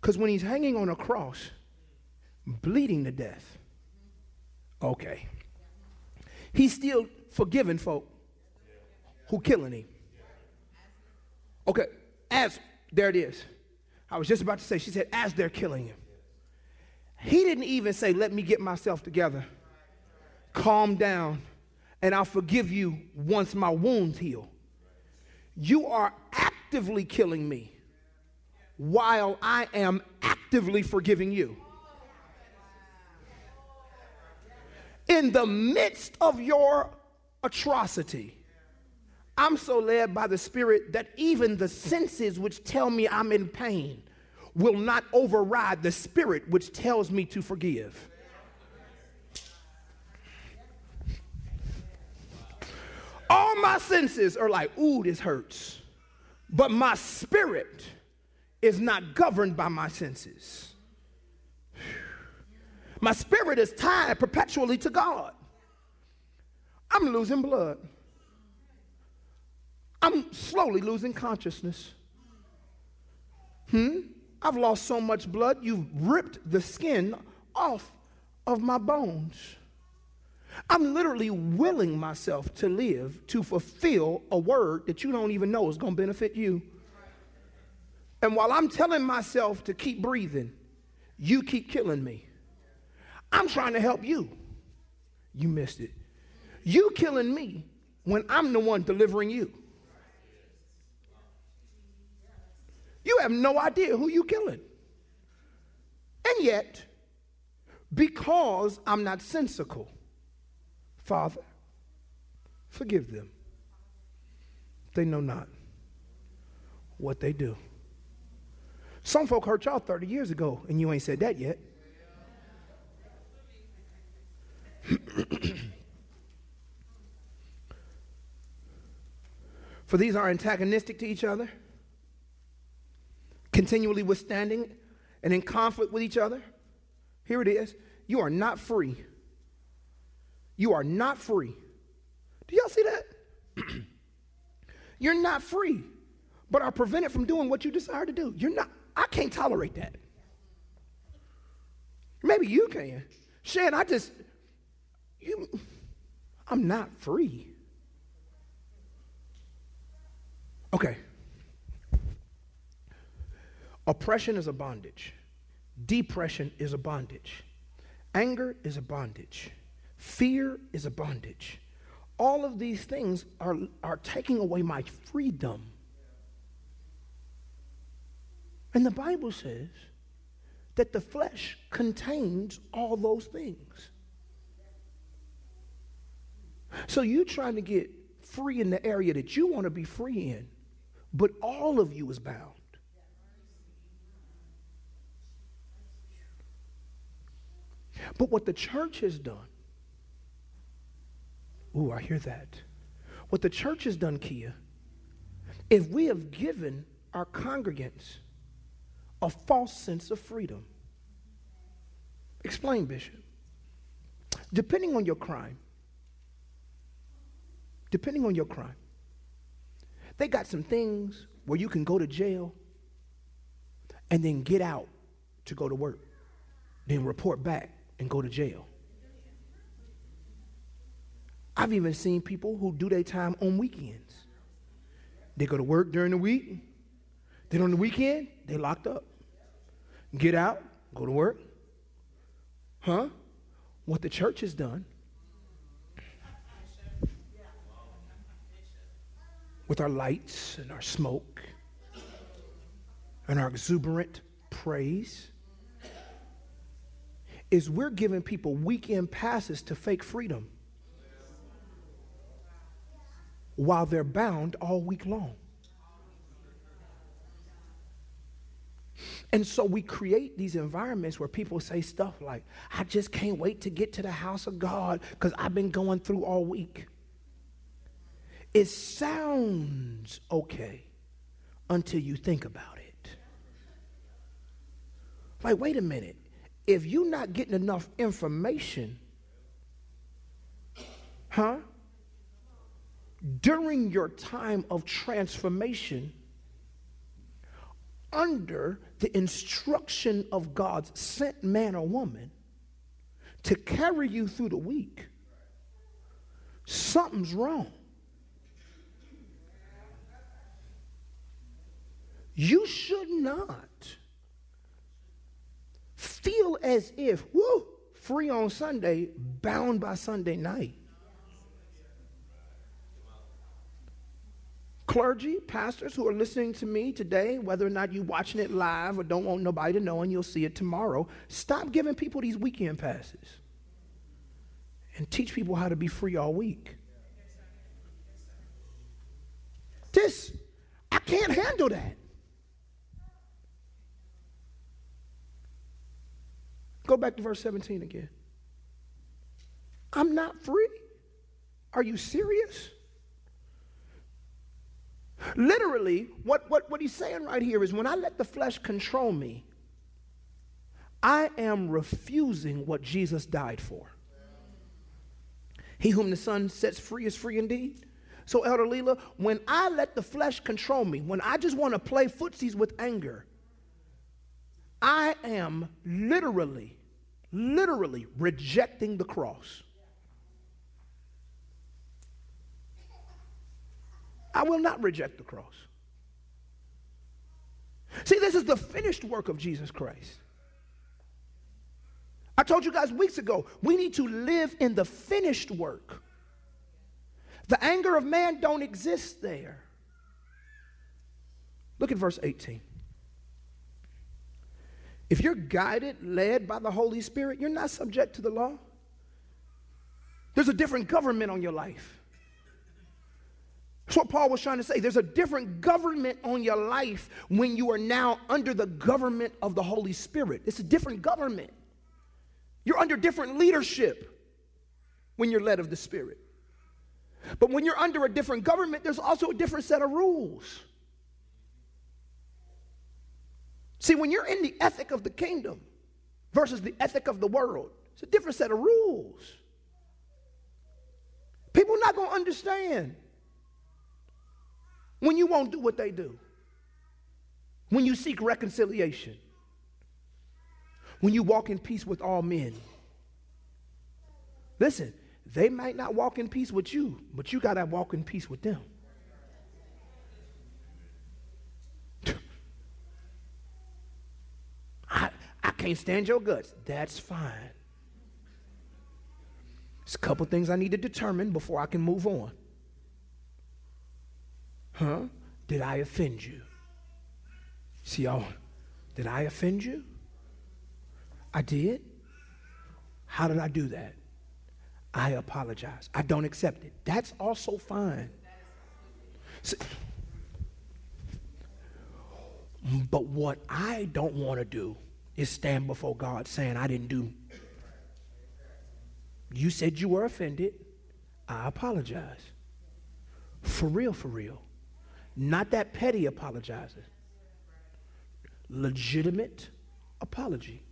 because when he's hanging on a cross, bleeding to death, okay, he's still forgiving folk who killing him. Okay, as, there it is. I was just about to say, she said, as they're killing him. He didn't even say, let me get myself together, calm down, and I'll forgive you once my wounds heal. You are actively killing me while I am actively forgiving you. In the midst of your atrocity, I'm so led by the Spirit that even the senses which tell me I'm in pain will not override the Spirit which tells me to forgive. All my senses are like, ooh, this hurts. But my spirit is not governed by my senses. My spirit is tied perpetually to God. I'm losing blood. I'm slowly losing consciousness. Hmm? I've lost so much blood, you've ripped the skin off of my bones. I'm literally willing myself to live to fulfill a word that you don't even know is going to benefit you. And while I'm telling myself to keep breathing, you keep killing me. I'm trying to help you. You missed it. You killing me when I'm the one delivering you. You have no idea who you killing. And yet, because I'm not sensical, Father, forgive them. They know not what they do. Some folk hurt y'all 30 years ago, and you ain't said that yet. For these are antagonistic to each other, continually withstanding and in conflict with each other. Here it is. You are not free you are not free. Do y'all see that? You're not free, but are prevented from doing what you desire to do. You're not, I can't tolerate that. Maybe you can. Shan, I just, you, I'm not free. Okay. Oppression is a bondage. Depression is a bondage. Anger is a bondage. Fear is a bondage. All of these things are, are taking away my freedom. And the Bible says that the flesh contains all those things. So you're trying to get free in the area that you want to be free in, but all of you is bound. But what the church has done Ooh, I hear that. What the church has done, Kia, is we have given our congregants a false sense of freedom. Explain, Bishop. Depending on your crime, depending on your crime, they got some things where you can go to jail and then get out to go to work, then report back and go to jail. I've even seen people who do their time on weekends. They go to work during the week, then on the weekend, they locked up. Get out, go to work. Huh? What the church has done with our lights and our smoke and our exuberant praise is we're giving people weekend passes to fake freedom while they're bound all week long. And so we create these environments where people say stuff like, I just can't wait to get to the house of God because I've been going through all week. It sounds okay until you think about it. Like, wait a minute. If you're not getting enough information, huh? During your time of transformation, under the instruction of God's sent man or woman to carry you through the week, something's wrong. You should not feel as if, whoo, free on Sunday, bound by Sunday night. Clergy, pastors who are listening to me today, whether or not you're watching it live or don't want nobody to know and you'll see it tomorrow, stop giving people these weekend passes and teach people how to be free all week. This, I can't handle that. Go back to verse 17 again. I'm not free. Are you serious? Literally, what, what, what he's saying right here is when I let the flesh control me, I am refusing what Jesus died for. He whom the Son sets free is free indeed. So, Elder Leela, when I let the flesh control me, when I just want to play footsies with anger, I am literally, literally rejecting the cross. I will not reject the cross. See, this is the finished work of Jesus Christ. I told you guys weeks ago, we need to live in the finished work. The anger of man don't exist there. Look at verse 18. If you're guided, led by the Holy Spirit, you're not subject to the law. There's a different government on your life. That's what Paul was trying to say. There's a different government on your life when you are now under the government of the Holy Spirit. It's a different government. You're under different leadership when you're led of the Spirit. But when you're under a different government, there's also a different set of rules. See, when you're in the ethic of the kingdom versus the ethic of the world, it's a different set of rules. People not going to understand when you won't do what they do, when you seek reconciliation, when you walk in peace with all men. Listen, they might not walk in peace with you, but you got to walk in peace with them. I, I can't stand your guts. That's fine. There's a couple things I need to determine before I can move on. Huh? Did I offend you? See, y'all, did I offend you? I did? How did I do that? I apologize. I don't accept it. That's also fine. But what I don't want to do is stand before God saying, I didn't do. You said you were offended. I apologize. For real, for real. Not that petty apologizing. Legitimate apology.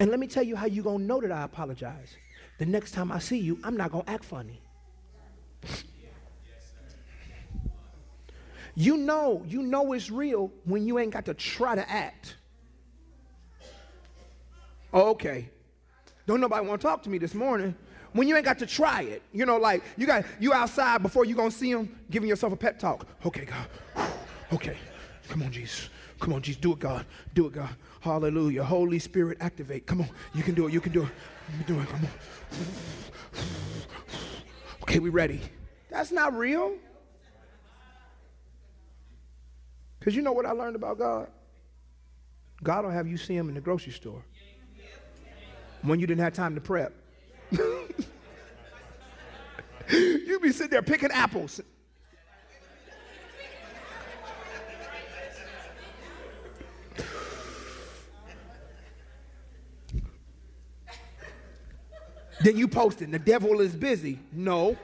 And let me tell you how you're going to know that I apologize. the next time I see you, I'm not going to act funny. You know, you know it's real when you ain't got to try to act. Oh, okay. Don't nobody want to talk to me this morning. When you ain't got to try it. You know, like you got you outside before you gonna see him, giving yourself a pep talk. Okay, God. Okay. Come on, Jesus. Come on, Jesus. Do it, God. Do it, God. Hallelujah. Holy Spirit, activate. Come on. You can do it. You can do it. You can do it. Come on. Okay, we ready. That's not real. Because you know what I learned about God? God will have you see him in the grocery store when you didn't have time to prep. you be sitting there picking apples. then you posting, the devil is busy. No.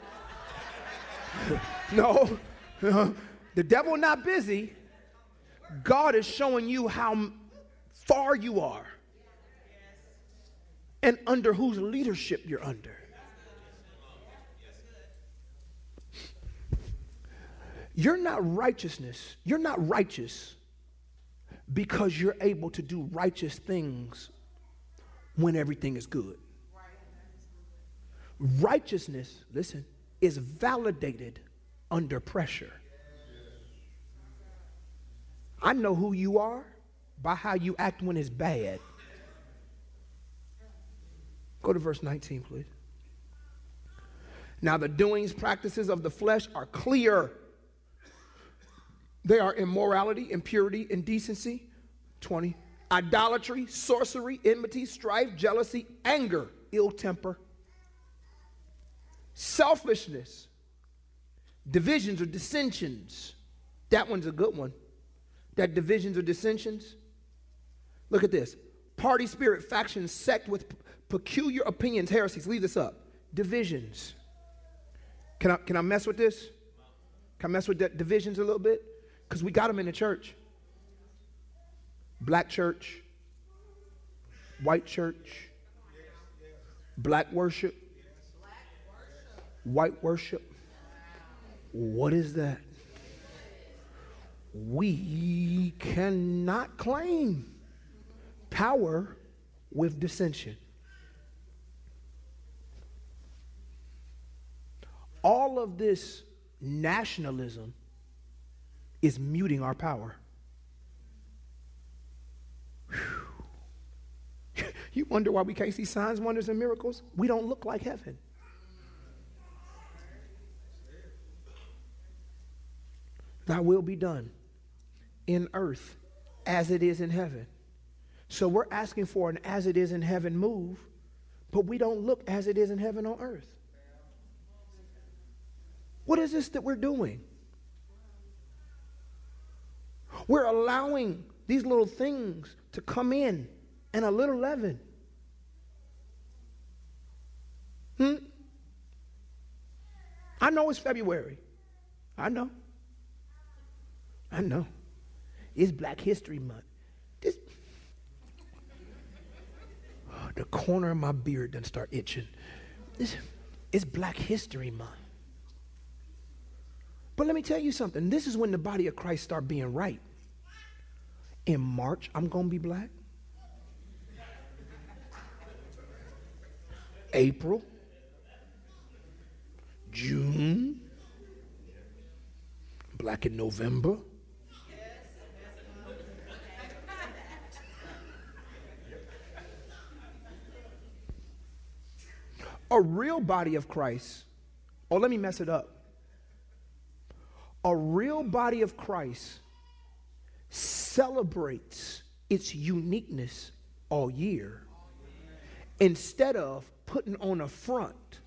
no. the devil not busy. God is showing you how far you are and under whose leadership you're under. You're not righteousness. You're not righteous because you're able to do righteous things when everything is good. Righteousness, listen, is validated under pressure. I know who you are by how you act when it's bad. Go to verse 19, please. Now, the doings, practices of the flesh are clear. They are immorality, impurity, indecency. 20. Idolatry, sorcery, enmity, strife, jealousy, anger, ill temper, selfishness, divisions or dissensions. That one's a good one that divisions or dissensions. Look at this party spirit, factions, sect with peculiar opinions, heresies. Leave this up. Divisions. Can I, can I mess with this? Can I mess with that divisions a little bit? Because we got them in the church. Black church, white church, black worship, white worship. What is that? we cannot claim power with dissension. All of this nationalism is muting our power. you wonder why we can't see signs, wonders, and miracles? We don't look like heaven. Thy will be done in earth as it is in heaven. So we're asking for an as it is in heaven move, but we don't look as it is in heaven on earth. What is this that we're doing? We're allowing these little things to come in and a little leaven. Hmm? I know it's February. I know. I know. It's Black History Month. This, oh, the corner of my beard doesn't start itching. This, it's Black History Month. But let me tell you something. This is when the body of Christ start being right. In March, I'm going to be black. April, June, black in November, A real body of Christ, oh, let me mess it up. A real body of Christ celebrates its uniqueness all year instead of putting on a front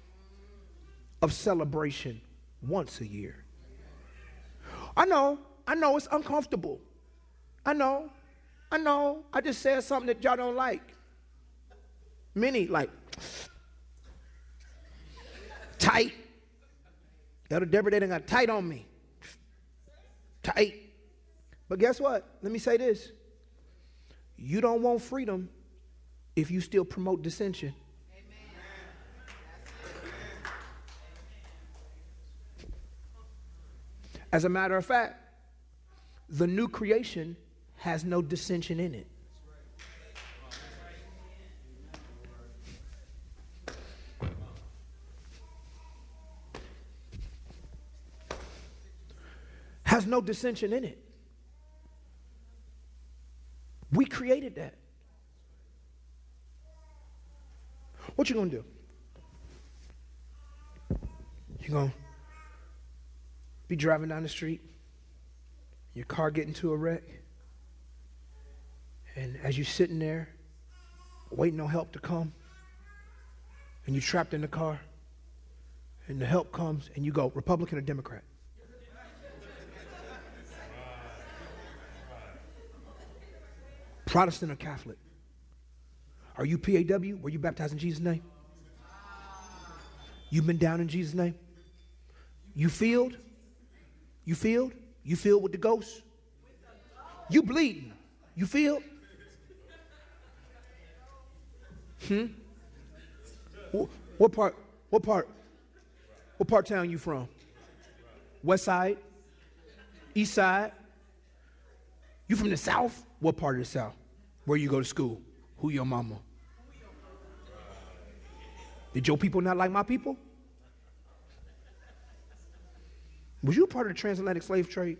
of celebration once a year. I know, I know it's uncomfortable. I know, I know. I just said something that y'all don't like. Many like, tight. Elder Deborah, they done got tight on me. But guess what? Let me say this. You don't want freedom if you still promote dissension. As a matter of fact, the new creation has no dissension in it. Has no dissension in it. We created that. What you gonna do? You gonna be driving down the street, your car get into a wreck, and as you're sitting there waiting on help to come, and you're trapped in the car, and the help comes, and you go, Republican or Democrat? Protestant or Catholic? Are you PAW? Were you baptized in Jesus' name? You've been down in Jesus' name? You filled? You filled? You filled with the ghost? You bleeding? You feel? Hmm? What part? What part? What part town you from? West side? East side? You from the south? What part of the south? Where you go to school? Who your mama? Did your people not like my people? Was you part of the transatlantic slave trade?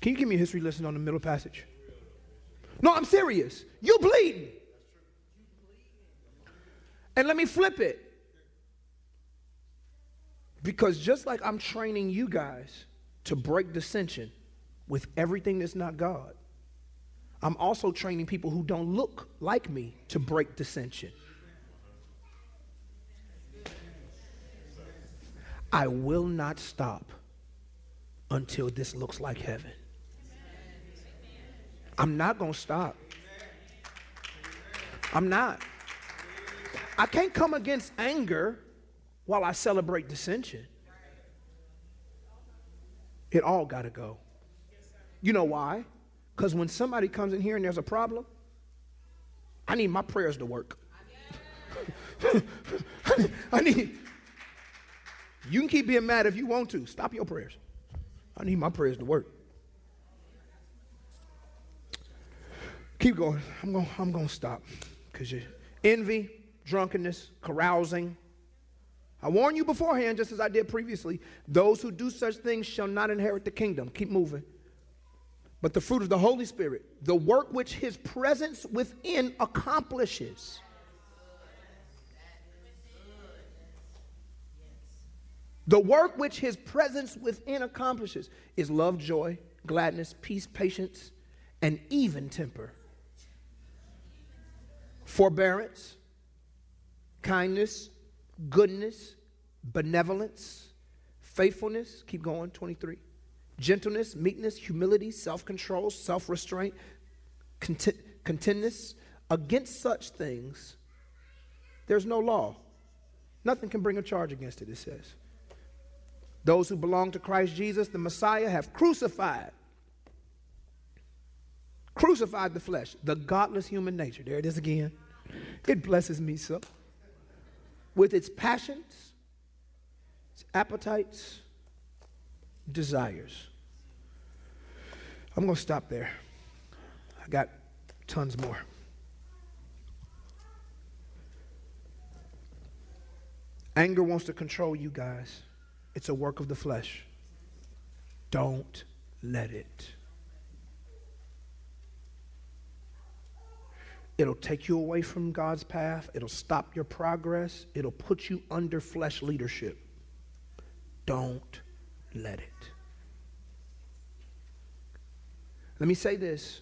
Can you give me a history lesson on the middle passage? No, I'm serious. You bleeding. And let me flip it. Because just like I'm training you guys to break dissension with everything that's not God, I'm also training people who don't look like me to break dissension. I will not stop until this looks like heaven. I'm not going to stop. I'm not. I can't come against anger while I celebrate dissension. It all got to go. You know why? Because when somebody comes in here and there's a problem, I need my prayers to work. I need, you can keep being mad if you want to. Stop your prayers. I need my prayers to work. Keep going. I'm going I'm going to stop cuz you envy, drunkenness, carousing, I warn you beforehand, just as I did previously, those who do such things shall not inherit the kingdom. Keep moving. But the fruit of the Holy Spirit, the work which his presence within accomplishes. The work which his presence within accomplishes is love, joy, gladness, peace, patience, and even temper, forbearance, kindness goodness, benevolence, faithfulness, keep going, 23, gentleness, meekness, humility, self control, self restraint, content, contentness. Against such things, there's no law. Nothing can bring a charge against it, it says. Those who belong to Christ Jesus, the Messiah, have crucified. Crucified the flesh, the godless human nature. There it is again. It blesses me so with its passions, appetites, desires. I'm going to stop there. I got tons more. Anger wants to control you guys. It's a work of the flesh. Don't let it. It'll take you away from God's path. It'll stop your progress. It'll put you under flesh leadership. Don't let it. Let me say this.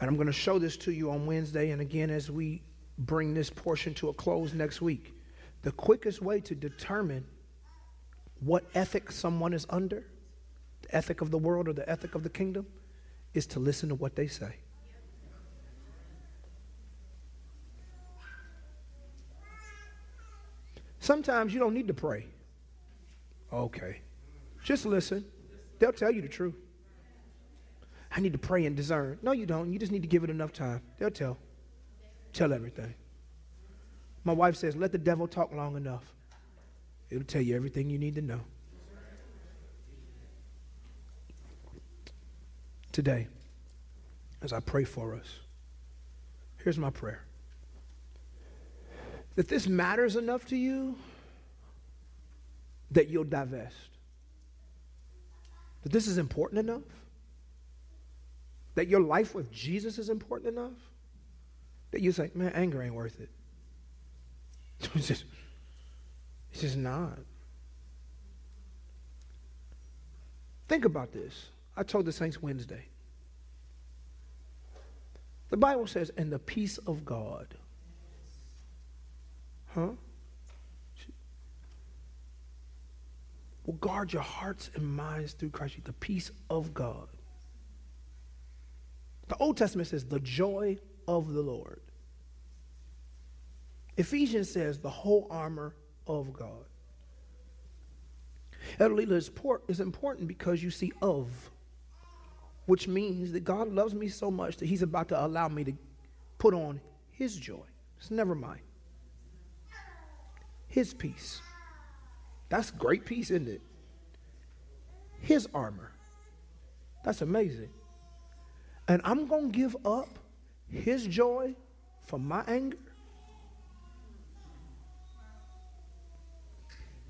And I'm going to show this to you on Wednesday and again as we bring this portion to a close next week. The quickest way to determine what ethic someone is under, the ethic of the world or the ethic of the kingdom, is to listen to what they say. Sometimes you don't need to pray. Okay. Just listen. They'll tell you the truth. I need to pray and discern. No, you don't. You just need to give it enough time. They'll tell. Tell everything. My wife says, let the devil talk long enough. It'll tell you everything you need to know. Today, as I pray for us, here's my prayer that this matters enough to you that you'll divest. That this is important enough. That your life with Jesus is important enough. That you say, man, anger ain't worth it. It's just, it's just not. Think about this. I told the saints Wednesday. The Bible says, and the peace of God. Huh? Well, guard your hearts and minds through Christ, the peace of God. The Old Testament says, the joy of the Lord. Ephesians says the whole armor of God. Elder is important because you see of, which means that God loves me so much that He's about to allow me to put on His joy. It's never mine. His peace. That's great peace, isn't it? His armor. That's amazing. And I'm going to give up His joy for my anger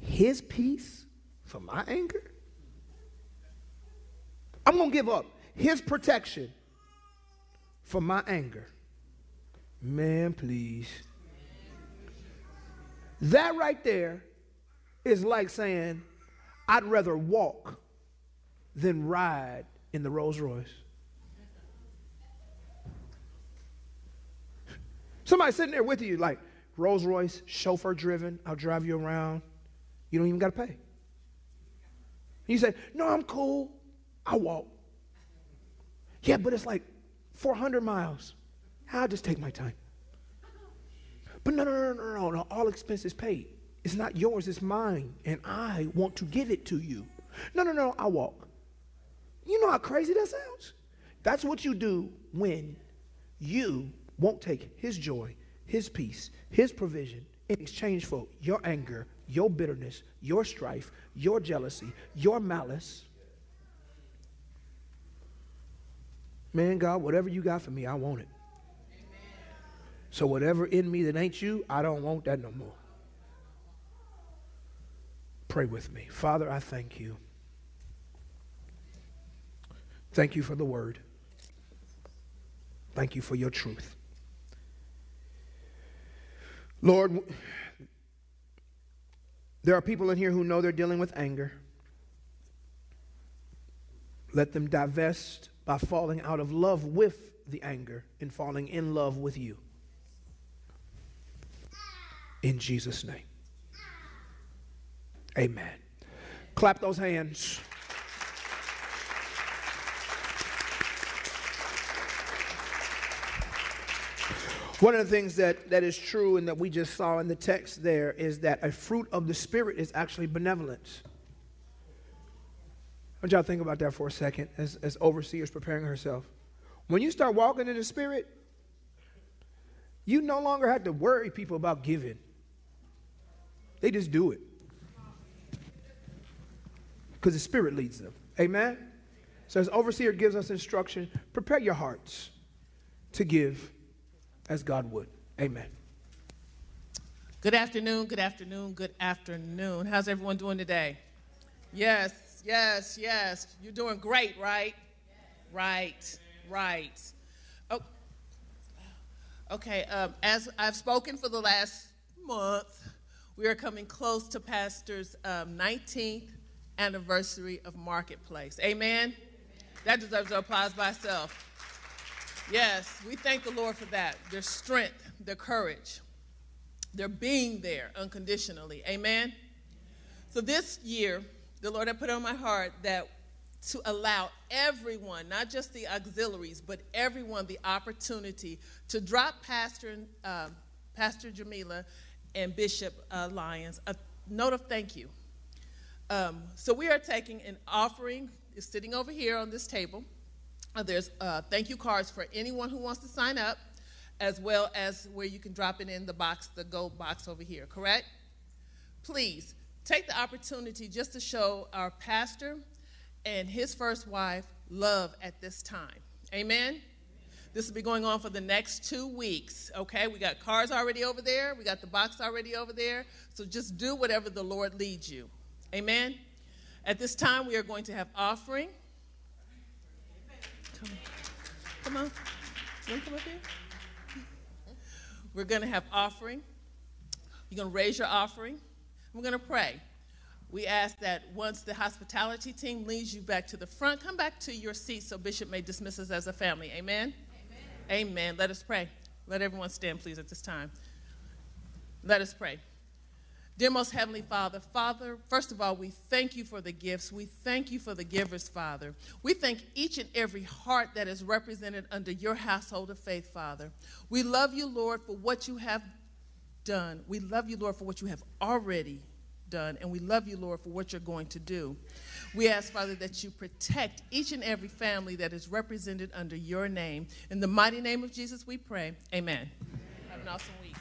his peace for my anger? I'm going to give up his protection for my anger. Man, please. That right there is like saying, I'd rather walk than ride in the Rolls Royce. Somebody sitting there with you, like Rolls Royce, chauffeur driven, I'll drive you around. You don't even got to pay. You say, No, I'm cool. I walk. Yeah, but it's like 400 miles. I'll just take my time. But no, no, no, no, no, no. All expenses paid. It's not yours, it's mine. And I want to give it to you. No, no, no, I walk. You know how crazy that sounds? That's what you do when you won't take his joy, his peace, his provision in exchange for your anger, your bitterness, your strife, your jealousy, your malice. Man, God, whatever you got for me, I want it. So whatever in me that ain't you, I don't want that no more. Pray with me. Father, I thank you. Thank you for the word. Thank you for your truth. Lord, there are people in here who know they're dealing with anger. Let them divest by falling out of love with the anger and falling in love with you. In Jesus' name. Amen. Clap those hands. One of the things that, that is true and that we just saw in the text there is that a fruit of the Spirit is actually benevolence. I want y'all think about that for a second as, as overseers preparing herself. When you start walking in the Spirit, you no longer have to worry people about giving. They just do it. Because the Spirit leads them. Amen? So as overseer gives us instruction, prepare your hearts to give as God would. Amen. Good afternoon, good afternoon, good afternoon. How's everyone doing today? Yes, yes, yes. You're doing great, right? Right, right. Oh, okay, um, as I've spoken for the last month, we are coming close to Pastor's um, 19th anniversary of Marketplace. Amen? That deserves an applause by itself. Yes, we thank the Lord for that. Their strength, their courage, their being there unconditionally. Amen. So this year, the Lord had put on my heart that to allow everyone, not just the auxiliaries, but everyone, the opportunity to drop Pastor, uh, Pastor Jamila and Bishop uh, Lyons a note of thank you. Um, so we are taking an offering, is sitting over here on this table. Uh, there's uh, thank you cards for anyone who wants to sign up, as well as where you can drop it in the box, the gold box over here, correct? Please take the opportunity just to show our pastor and his first wife love at this time. Amen? This will be going on for the next two weeks, okay? We got cars already over there, we got the box already over there. So just do whatever the Lord leads you. Amen? At this time, we are going to have offering. Come on. Come on. You want to come up here? We're going to have offering. You're going to raise your offering. We're going to pray. We ask that once the hospitality team leads you back to the front, come back to your seat so Bishop may dismiss us as a family. Amen? Amen. Let us pray. Let everyone stand, please, at this time. Let us pray. Dear most heavenly Father, Father, first of all, we thank you for the gifts. We thank you for the givers, Father. We thank each and every heart that is represented under your household of faith, Father. We love you, Lord, for what you have done. We love you, Lord, for what you have already done. And we love you, Lord, for what you're going to do. We ask, Father, that you protect each and every family that is represented under your name. In the mighty name of Jesus, we pray. Amen. Have an awesome week.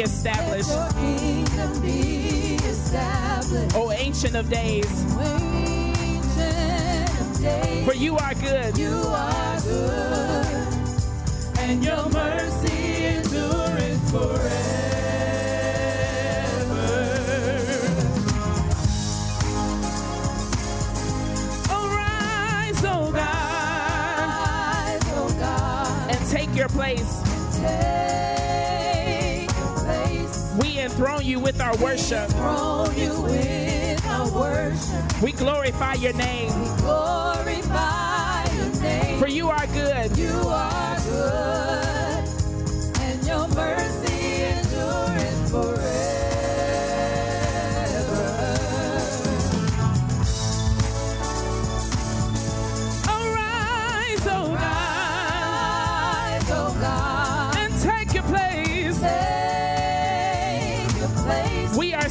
Be established, be established. O Ancient of Days. Oh, Ancient of days, For you are good, you are good, and your mercy endureth forever. Enthrone you with our worship. With our worship. We glorify your name, Glorify your name. for you are good. you are good, and your mercy endureth forever.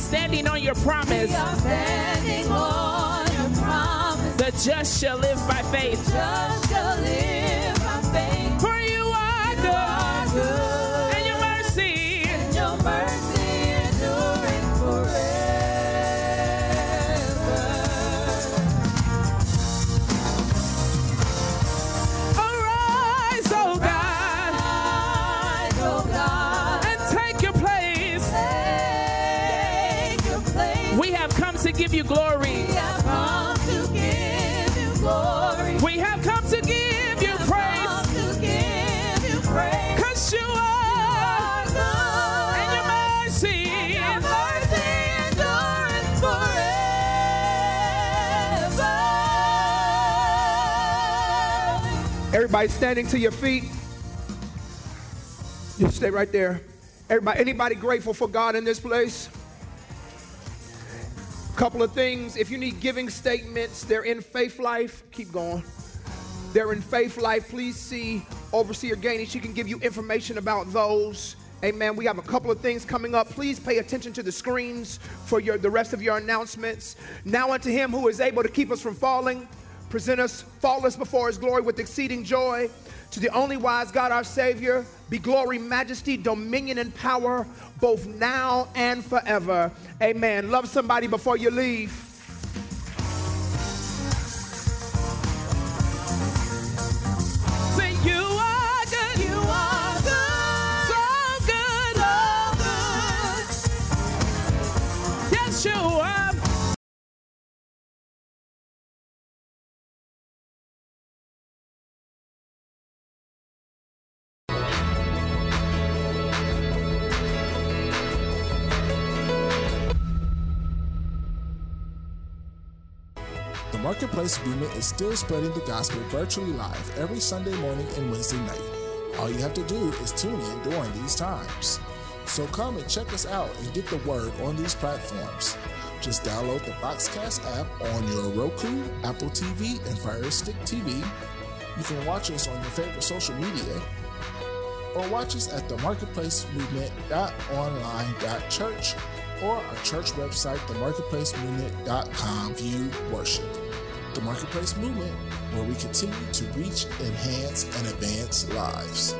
Standing on your We promise. are standing on your promise. The just shall live by faith. Glory. We have come to give you glory. We have come to give you Come praise. to give you praise. Cause you are, Are good, and your mercy. And your mercy endureth forever. Everybody standing to your feet. Just stay right there. Everybody, anybody grateful for God in this place? Couple of things. If you need giving statements, they're in Faithlife. Keep going. They're in Faithlife. Please see Overseer Gainey. She can give you information about those. Amen. We have a couple of things coming up. Please pay attention to the screens for your the rest of your announcements. Now unto him who is able to keep us from falling, present us faultless before his glory with exceeding joy. To the only wise God our Savior, be glory, majesty, dominion, and power, both now and forever. Amen. Love somebody before you leave. Movement is still spreading the gospel virtually live every Sunday morning and Wednesday night. All you have to do is tune in during these times. So come and check us out and get the word on these platforms. Just download the Boxcast app on your Roku, Apple TV, and Fire Stick TV. You can watch us on your favorite social media or watch us at the marketplacemovement.online.church or our church website, themarketplacemovement.com view worship. The Marketplace Movement, where we continue to reach, enhance, and advance lives.